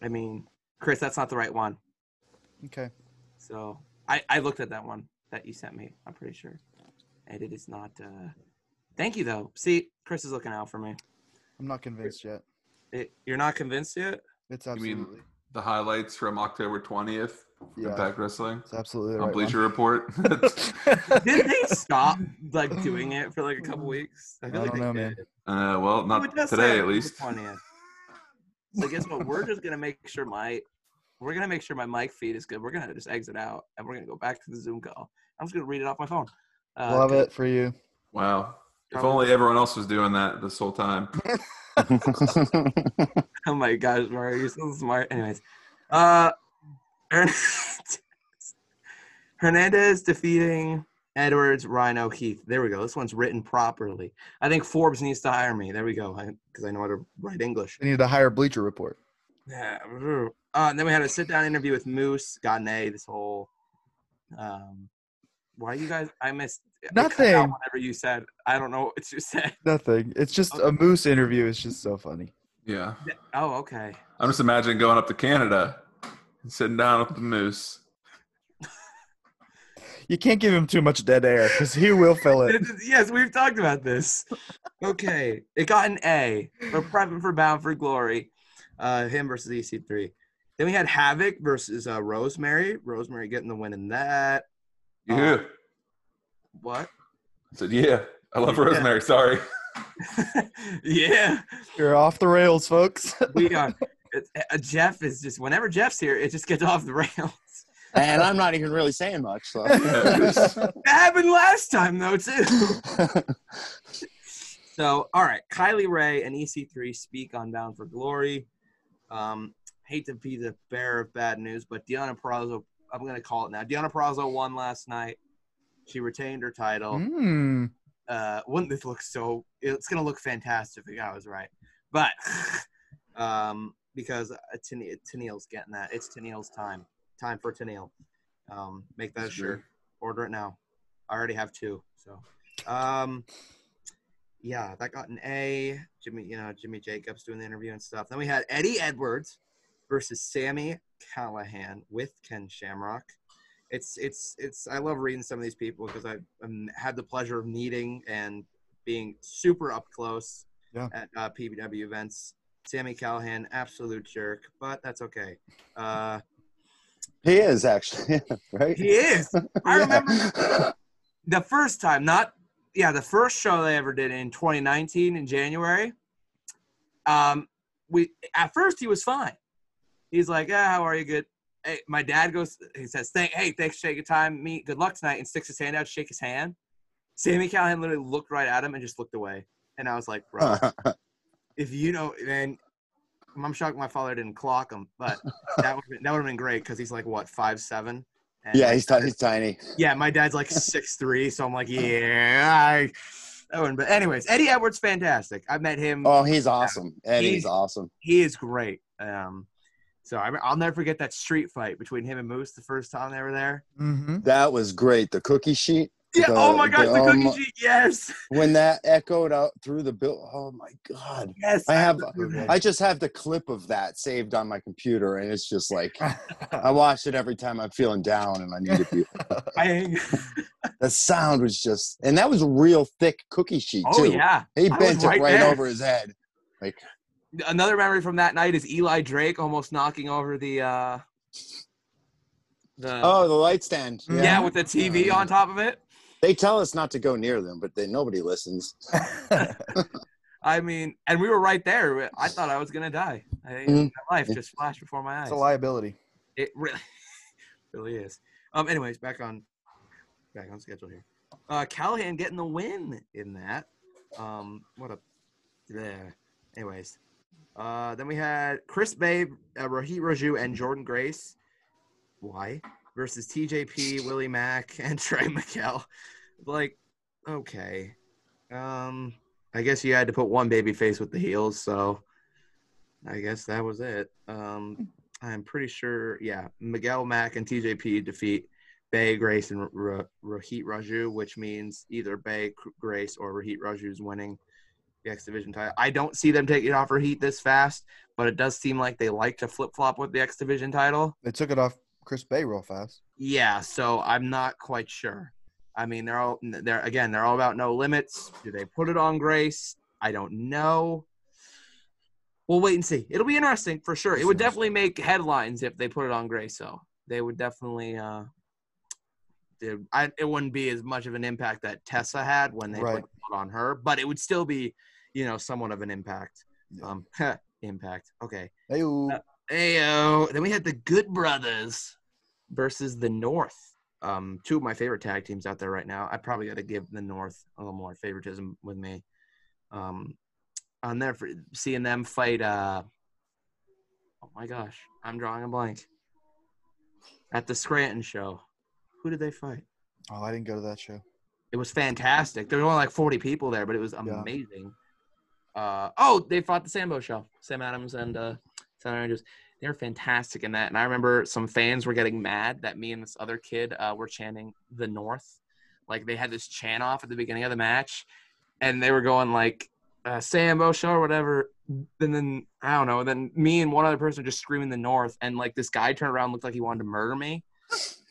I mean, Chris, that's not the right one. Okay. So I, I looked at that one that you sent me, I'm pretty sure. And it is not uh thank you though. See, Chris is looking out for me. I'm not convinced yet. It, you're not convinced yet? It's You mean- absolutely. The highlights from October 20th, Yeah. Impact Wrestling It's absolutely the on right Bleacher one. Report. Did they stop like doing it for like a couple weeks? I feel don't they know, man. uh, well, not it does say today at October least. 20th. So guess what? We're just gonna make sure my we're gonna make sure my mic feed is good. We're gonna just exit out and we're gonna go back to the Zoom call. I'm just gonna read it off my phone. Uh, Love it for you. Wow. If only everyone else was doing that this whole time. Oh my gosh, Mario, you're so smart. Anyways, uh, Hernandez defeating Edwards, Rhino, Heath. There we go. This one's written properly. I think Forbes needs to hire me. There we go. Because I, know how to write English. I need to hire Bleacher Report. Yeah. Uh, and then we had a sit down interview with Moose, got an A. This whole um, Why you guys? I missed Nothing. out Whatever you said, I don't know what you said. Nothing. It's just a moose interview. It's just so funny. Yeah. Oh, okay. I'm just imagining going up to Canada and sitting down with the moose. You can't give him too much dead air because he will fill it. yes, we've talked about this. Okay, it got an A. We're prepping for Bound for Glory. Uh, him versus EC3. Then we had Havok versus uh, Rosemary. Rosemary getting the win in that. Yeah. What? I said, yeah. I love Yeah. Rosemary. Sorry. yeah, You're off the rails, folks. we are. It's, uh, Jeff is just whenever Jeff's here, it just gets off the rails. and I'm not even really saying much. So. That happened last time though too. So, all right, Kylie Rae and EC3 speak on Bound for Glory. Um, hate to be the bearer of bad news, but Deonna Purrazzo, I'm going to call it now. Deonna Purrazzo won last night. She retained her title. Mm. Uh, wouldn't this look so? It's going to look fantastic if I was right. But um, because uh, Tenne- Tennille's getting that. It's Tennille's time. Time for Tennille. Um, make that a That's shirt. true. Order it now. I already have two. So, um, yeah, that got an A. Jimmy, you know, Jimmy Jacobs doing the interview and stuff. Then we had Eddie Edwards versus Sami Callihan with Ken Shamrock. It's it's it's. I love reading some of these people because I've um, had the pleasure of meeting and being super up close Yeah. at uh, PBW events. Sami Callihan, absolute jerk, but that's okay. Uh, he is actually right. he is. I Yeah. remember the first time, not yeah, the first show they ever did in 2019 in January. Um, we at first he was fine. He's like, "Yeah, how are you? Good." Hey, my dad goes. He says, "Thank, hey, thanks for taking time. Me, good luck tonight." And sticks his hand out, to shake his hand. Sami Callihan literally looked right at him and just looked away. And I was like, "Bro, if you know, then I'm shocked my father didn't clock him, but that would that would have been great because he's like what five seven. Yeah, he's, ti- he's tiny. Yeah, my dad's like six three, so I'm like, yeah, I. That wouldn't. But anyways, Eddie Edwards, fantastic. I met him. Oh, he's awesome. Eddie's He's- awesome. He is great. Um, so I, I'll never forget that street fight between him and Moose the first time they were there. Mm-hmm. That was great. The cookie sheet. Yeah. The- oh my gosh, the, the, cookie um, sheet. Yes. When that echoed out through the bill. Oh my god. Yes. I have. I just have the clip of that saved on my computer and it's just like I watch it every time I'm feeling down and I need to be I- the sound was just and that was a real thick cookie sheet oh too. yeah. He bent it right right there. over his head. Like Another memory from that night is Eli Drake almost knocking over the uh the oh the light stand. yeah. Yeah. with the TV on top of it. They tell us not to go near them, but they, nobody listens. I mean, and we were right there. I thought I was gonna die. I, Mhm. My life just flashed before my eyes. it's a liability. It really, really is. Um. Anyways, back on, back on schedule here. Uh, Callihan getting the win in that. Um. What a. Yeah. Anyways, uh, then we had Chris Bey, uh, Rohit Raju, and Jordynne Grace. Why? Versus TJP, Willie Mack, and Trey Miguel. Like, okay. Um. I guess you had to put one baby face with the heels, so I guess that was it. Um. I'm pretty sure, yeah, Miguel Mack and TJP defeat Bey, Grace, and R- Rohit Raju, which means either Bey, Grace, or Rohit Raju is winning the X Division title. I don't see them taking it off Rohit this fast, but it does seem like they like to flip flop with the X Division title. They took it off Chris Bey real fast. Yeah, so I'm not quite sure. I mean, they're all they're again, they're all about no limits. Do they put it on Grace? I don't know. We'll wait and see. It'll be interesting for sure. It would definitely make headlines if they put it on Grace. So they would definitely. uh it, I, it wouldn't be as much of an impact that Tessa had when they Right. put it on her, but it would still be, you know, somewhat of an impact. Yeah. Um, impact. Okay. Hey, Uh, Ayo. Then we had the Good Brothers versus the North. Um, two of my favorite tag teams out there right now. I probably got to give the North a little more favoritism with me. Um, on there for seeing them fight. Uh, oh my gosh, I'm drawing a blank. At the Scranton show, who did they fight? oh, I didn't go to that show. It was fantastic. There were only like 40 people there, but it was Yeah. amazing. Uh, oh, they fought the Sambo show. Sam Adams and uh, Sam. They're fantastic in that. And I remember some fans were getting mad that me and this other kid uh, were chanting the North like they had this chant off at the beginning of the match, and they were going like uh, show or whatever. And then I don't know. Then me and one other person just screaming the North, and like this guy turned around, looked like he wanted to murder me.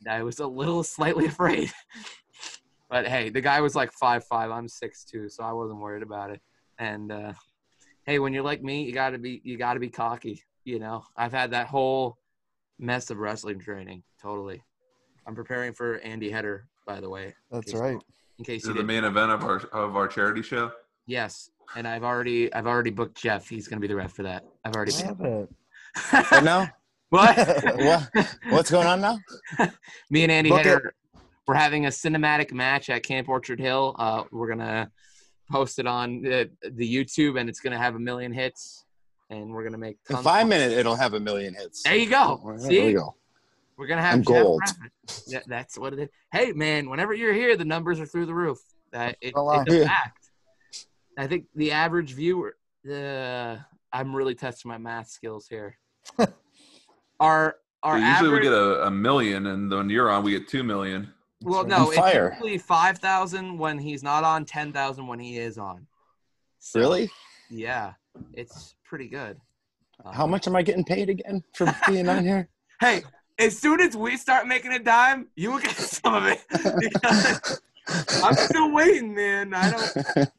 I was a little slightly afraid. but hey, the guy was like five five. I'm six two, so I wasn't worried about it. And uh, hey, when you're like me, you gotta be you gotta be cocky. You know, I've had that whole mess of wrestling training. Totally. I'm preparing for Andy Header, by the way. That's case- right. In case This you the main event of our of our charity show. Yes, and I've already I've already booked Jeff. He's gonna be the ref for that. I've already. Love it. What now? what? What? What's going on now? Me and Andy Book it. Header, we're having a cinematic match at Camp Orchard Hill. Uh, we're gonna post it on the, the YouTube, and it's gonna have a million hits, and we're gonna make. In tons five of- minutes, it'll have a million hits. There you go. There See, we go. we're gonna have I'm gold. Yeah, that's what it is. Hey, man, whenever you're here, the numbers are through the roof. That it, Don't it's a fact. I think the average viewer. Uh, I'm really testing my math skills here. our our Yeah, usually average, we get a, a million, and when you're on, we get two million. well, right. no, it's Fire. usually five thousand when he's not on, ten thousand when he is on. So, Really? Yeah, it's pretty good. How Um, much am I getting paid again for being on here? Hey, as soon as we start making a dime, you will get some of it. I'm still waiting, man. I don't.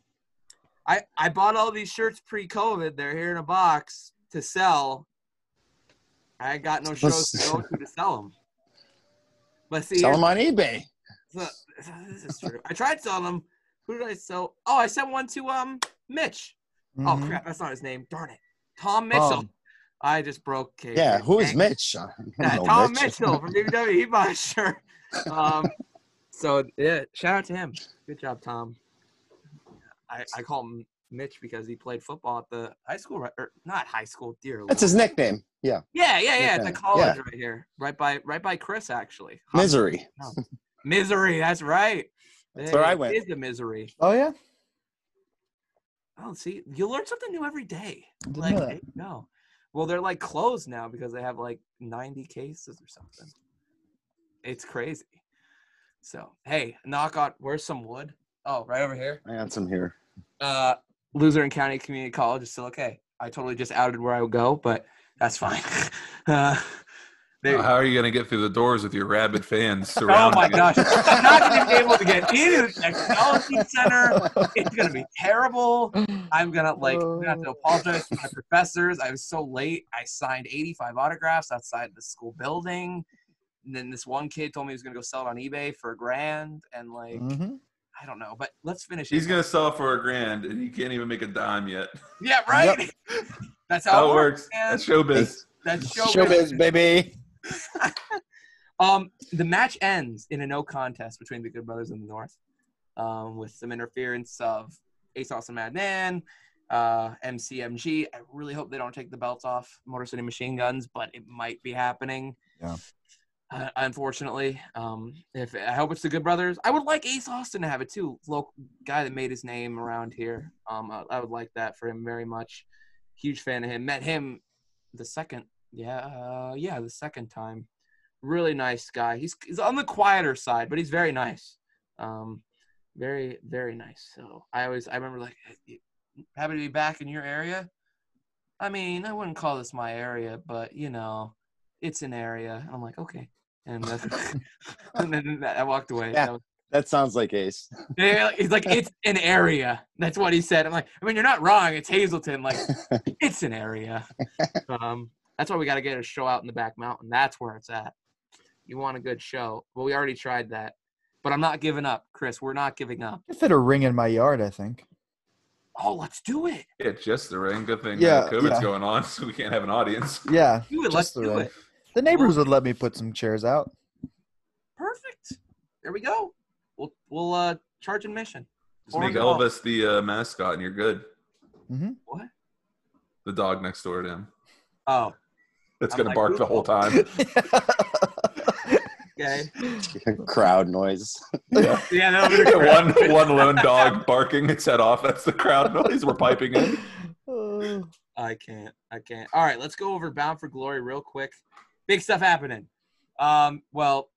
I I bought all these shirts pre-COVID. They're here in a box to sell. I got no shows to go to to sell them. But see, Sell them on eBay. so- this is true. I tried selling them. Who did I sell? Oh, I sent one to um Mitch. Oh Mhm. crap, that's not his name. Darn it, Tom Mitchell. Tom. I just broke. Kate. Yeah, who is Dang. Mitch? Yeah, Tom Mitch. Mitchell from WWE. He bought a shirt. Um, so yeah, shout out to him. Good job, Tom. I, I call him Mitch because he played football at the high school, right- or not high school, dear. That's his nickname. Yeah, Yeah, yeah, yeah. At the college Yeah. right here, right by right by Chris actually. Misery. Misery. That's right. That's where I went. Is the misery? Oh yeah. Oh, see, you learn something new every day. Didn't Like, know that. there you go. Well, they're like closed now because they have like 90 cases or something. It's crazy. So, hey, knock on. Where's some wood? Oh, right over here. I got some here. Uh, Luzerne County Community College is still okay. I totally just outed where I would go, but that's fine. uh, they, How are you going to get through the doors with your rabid fans surrounding? oh my you? gosh, I'm not going to be able to get into the technology center. It's going to be terrible. I'm gonna like I'm gonna have to apologize to my professors. I was so late. I signed 85 autographs outside the school building. And then this one kid told me he was gonna go sell it on eBay for a grand. And like Mhm. I don't know, but let's finish. He's going to sell it for a grand, and he can't even make a dime yet. Yeah, right. That's how, How it it works. works. man. That's showbiz. That's show Showbiz, baby. Um, the match ends in a no contest between the Good Brothers and the North, um, with some interference of Ace Austin Madman, uh, MCMG. I really hope they don't take the belts off Motor City Machine Guns, but it might be happening. Yeah. Uh, unfortunately, um, if I hope it's the Good Brothers, I would like Ace Austin to have it too. Local guy that made his name around here. Um, I, I would like that for him very much. Huge fan of him. Met him the second, yeah, uh, yeah, the second time really nice guy. He's he's on the quieter side, but he's very nice. Um, very very nice. So I always I remember like happy to be back in your area. I mean, I wouldn't call this my area, but you know, it's an area. I'm like okay, and, and then I walked away. Yeah. That was- That sounds like Ace. he's like, it's an area. That's what he said. I'm like, I mean, you're not wrong. It's Hazleton. Like, it's an area. Um, that's why we got to get a show out in the back mountain. That's where it's at. You want a good show. Well, we already tried that, but I'm not giving up, Chris. We're not giving up. I fit a ring in my yard, I think. Oh, let's do it. Yeah, just the ring. Good thing Yeah, uh, COVID's yeah. going on, so we can't have an audience. Yeah. Do it. Let's the do ring. it. The neighbors would let me put some chairs out. Perfect. There we go. We'll we'll uh charge admission. Just make Or- Elvis the uh, mascot, and you're good. What? The dog next door to him. Oh, That's I'm gonna like, bark the whole time. okay. Crowd noise. Yeah, that'll be the one one lone dog barking its head off. That's the crowd noise we're piping in. Oh. I can't. I can't. All right, let's go over Bound for Glory real quick. Big stuff happening. Um, well,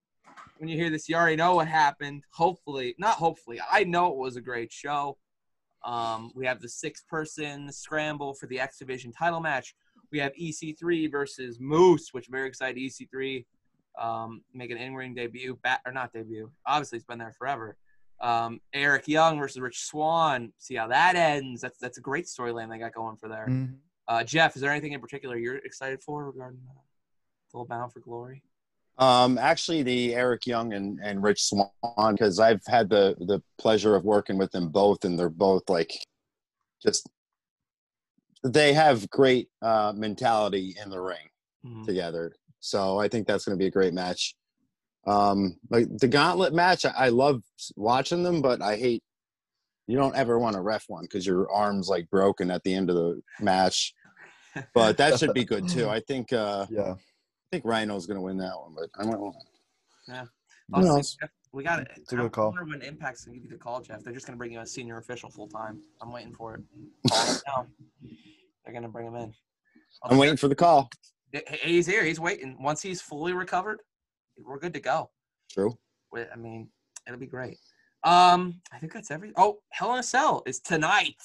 when you hear this, you already know what happened. Hopefully, not hopefully. I know it was a great show. Um, we have the six-person scramble for the X Division title match. We have EC3 versus Moose, which I'm very excited. EC3 um, make an in-ring debut, bat, or not debut. Obviously, it's been there forever. Um, Eric Young versus Rich Swann. See how that ends. That's that's a great storyline they got going for there. Mhm. Uh, Jeff, is there anything in particular you're excited for regarding uh, Full Bound for Glory? Um, actually, the Eric Young and, and Rich Swann, because I've had the the pleasure of working with them both, and they're both like just they have great uh, mentality in the ring Mhm. together. So I think that's going to be a great match. Um, like the Gauntlet match, I, I love watching them, but I hate you don't ever want to ref one because your arm's like broken at the end of the match. But that should be good too. I think uh, Yeah. I think Rhino's going to win that one, but I might want. Who see, knows? Jeff, we got it. It's a good call. I wonder when Impact's gonna give you the call, Jeff. They're just gonna bring you a senior official full time. I'm waiting for it. Call now. They're gonna bring him in. I'm waiting for the call. Hey, He's here. He's waiting. Once he's fully recovered, we're good to go. True. Wait, I mean, it'll be great. Um, I think that's every. Oh, Hell in a Cell is tonight.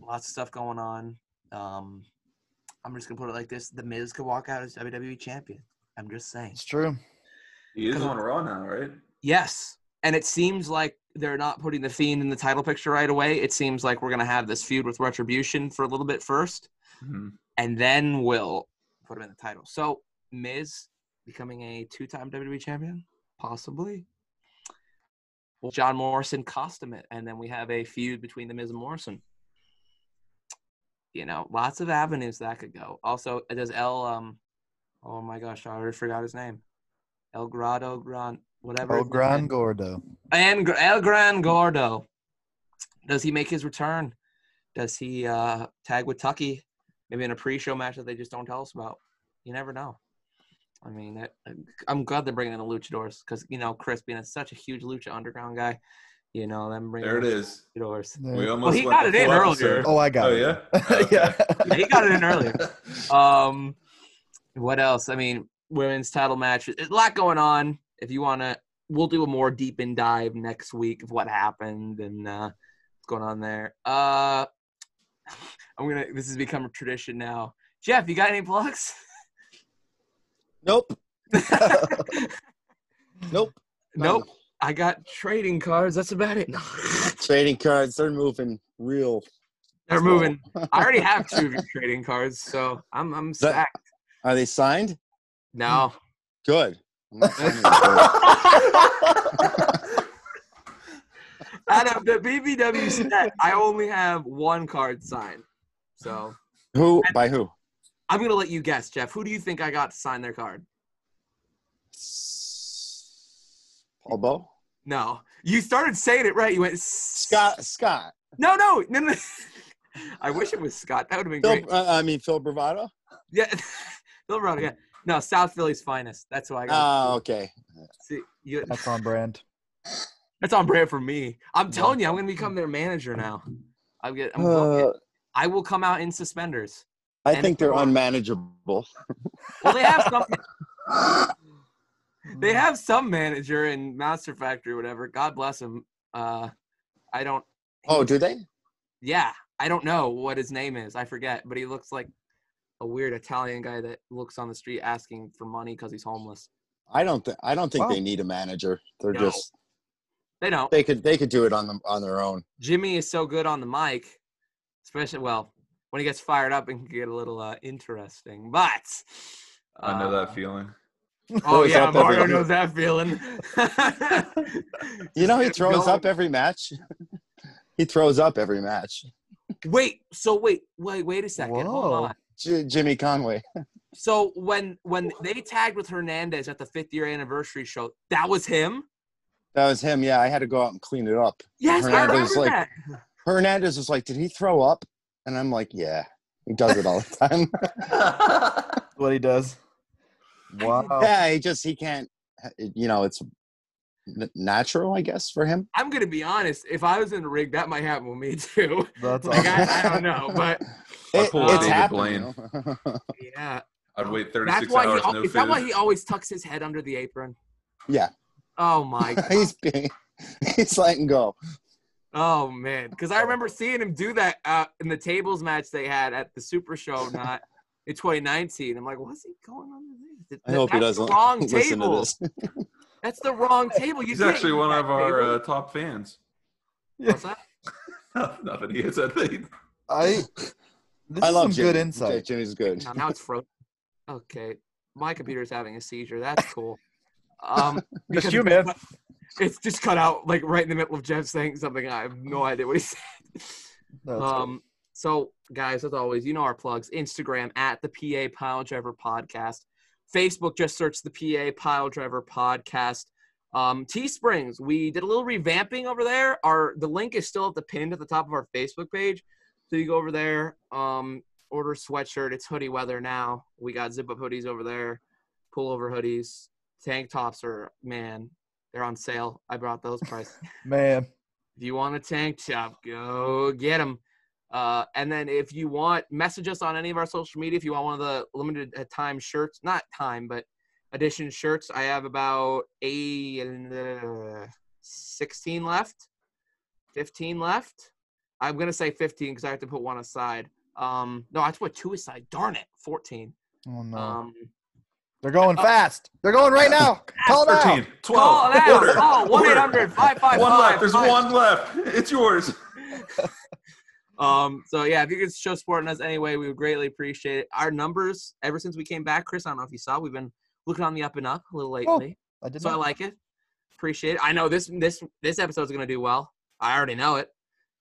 Lots of stuff going on. Um, I'm just gonna put it like this: The Miz could walk out as WWE champion. I'm just saying. It's true. He is on Raw now, right? Yes. And it seems like they're not putting the Fiend in the title picture right away. It seems like we're going to have this feud with Retribution for a little bit first, Mhm. and then we'll put him in the title. So, Miz becoming a two time WWE champion? Possibly. Well, John Morrison cost him it, and then we have a feud between The Miz and Morrison. You know, lots of avenues that could go. Also, does El, um, oh my gosh, I already forgot his name. El Grado Gran, whatever. El his name is. Gran Gordo. And El Gran Gordo. Does he make his return? Does he uh, tag with Tucky? Maybe in a pre-show match that they just don't tell us about. You never know. I mean, it, I'm glad they're bringing in the luchadors because you know Chris being a, such a huge lucha underground guy. You know them bringing There it in is. luchadors. We There. almost he got it in full earlier. episode. Oh, I got Oh it. yeah. yeah. Yeah, he got it in earlier. Um, what else? I mean, women's title match. A lot going on. If you want to, we'll do a more deep in dive next week of what happened and uh, what's going on there. Uh, I'm gonna. This has become a tradition now. Jeff, you got any plugs? Nope. Nope. nope. I got trading cards. That's about it. Trading cards, they're moving real. They're moving. I already have two of your trading cards, so I'm I'm That- stacked. Are they signed? No. Good. I'm not signing them. Out of the BBW set, I only have one card signed. So who? By who? I'm gonna let you guess, Jeff. Who do you think I got to sign their card? Paul Bo? No, you started saying it right. You went Scott. Scott. No, no, no, no. I wish it was Scott. That would have been Phil, great. uh, I mean Phil Bravado. Yeah, Phil Bravado. Yeah, no, South Philly's finest. That's who I got. Oh, okay. See, you, That's on brand. that's on brand for me. I'm telling you, I'm gonna become their manager now. I'm get. I'm going- Uh, I will come out in suspenders. I And think they're Thor. unmanageable. Well, they have some. they have some manager in Master Factory, or whatever. God bless him. Uh, I don't. Oh, do they? Yeah, I don't know what his name is. I forget, but he looks like a weird Italian guy that looks on the street asking for money because he's homeless. I don't. Th- I don't think Wow. they need a manager. They're No. just. They don't. They could. They could do it on them on their own. Jimmy is so good on the mic, especially well when he gets fired up, it can get a little uh, interesting. But I know uh, that feeling. Oh yeah, up every- Mario knows that feeling. You know, he throws going- up every match. he throws up every match. Wait, so wait, wait, wait a second. Hold Whoa. on. J- Jimmy Conway. So when when they tagged with Hernandez at the fifth year anniversary show, that was him. That was him. Yeah, I had to go out and clean it up. Yes, I Hernandez, remember like- that. Hernandez was like, "Did he throw up?" And I'm like, "Yeah, he does it all the time." What he does. Wow. yeah, he just he can't. You know, it's n- natural, I guess, for him. I'm gonna be honest. If I was in the rig, that might happen with me too. That's Like, awesome. I, I don't know, but It, pull it's happening. Blaine. you know? yeah, I'd wait 36 that's why he. hours, al- no is that why he always tucks his head under the apron? Yeah. Oh my god. he's being, he's letting go. Oh man, because I remember seeing him do that uh, in the tables match they had at the Super Show, not in 2019. I'm like, what's he going on? With I hope he That's the doesn't wrong listen table. to this. That's the wrong table. You He's actually one of our uh, top fans. What's that? Nothing. He said they. I. This I is love some Jimmy. good insight. Jimmy's good. Now, now it's frozen. Okay, my computer's having a seizure. That's cool. Um, Missed you, it's- man. It's just cut out like right in the middle of Jeff saying something. I have no idea what he said. That's Um, so guys, as always, you know our plugs. Instagram at the PA Pile Driver Podcast. Facebook, just search the PA Pile Driver Podcast. Um, Teesprings, we did a little revamping over there. Our the link is still at the pinned at the top of our Facebook page. So you go over there, um, order a sweatshirt. It's hoodie weather now. We got zip up hoodies over there, pullover hoodies, tank tops are man, they're on sale. I brought those prices. Man. If you want a tank top, go get them. Uh, and then if you want, message us on any of our social media. If you want one of the limited uh, time shirts, not time, but edition shirts, I have about a uh, 16 left, 15 left. I'm gonna say 15 because I have to put one aside. Um, no, I have to put two aside. Darn it, 14. Oh no. Um, They're going uh, fast. They're going right now. Call them 13, out. 12. call now. order, Oh, 1 order. 800 555 One left. There's one left. It's yours. Um, so yeah, if you could show supporting us anyway, we would greatly appreciate it. Our numbers, ever since we came back, Chris, I don't know if you saw, we've been looking on the up and up a little lately. Oh, lately. I did so I like it. Appreciate it. I know this this this episode's gonna do well. I already know it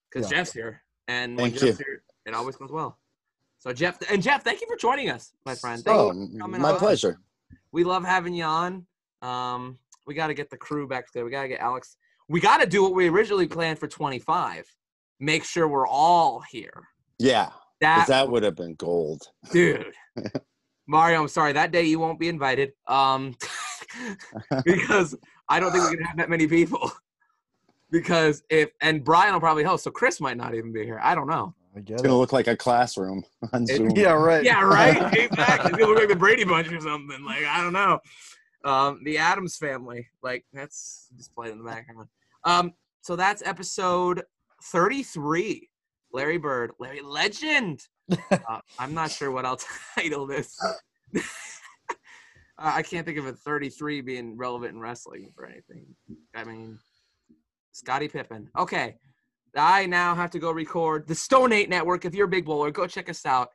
because Yeah. Jeff's here, and when Thank Jeff's you. here, it always goes well. So Jeff and Jeff, thank you for joining us, my friend. Thank Oh, you for coming my on. pleasure. We love having you on. Um, we got to get the crew back together. We got to get Alex. We got to do what we originally planned for 25. Make sure we're all here. Yeah. That, that would have been gold. dude. Mario, I'm sorry. That day you won't be invited. Um, because I don't think we can have that many people. Because if and Brian will probably host, so Chris might not even be here. I don't know. I get It's gonna look like a classroom on It- Zoom. Yeah, right. Yeah, right. exactly. It look like the Brady Bunch or something. Like I don't know. Um, the Addams family. Like that's just played in the background. Um, so that's episode 33. Larry Bird, Larry Legend. uh, I'm not sure what I'll title this. uh, I can't think of a 33 being relevant in wrestling for anything. I mean, Scottie Pippen. Okay. I now have to go record the Stone 8 Network. If you're a big bowler, go check us out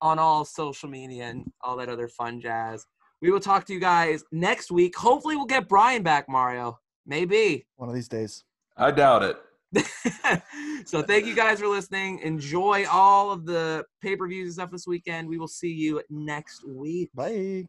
on all social media and all that other fun jazz. We will talk to you guys next week. Hopefully, we'll get Brian back, Mario. Maybe. One of these days. I doubt it. so, thank you guys for listening. Enjoy all of the pay per views and stuff this weekend. We will see you next week. Bye.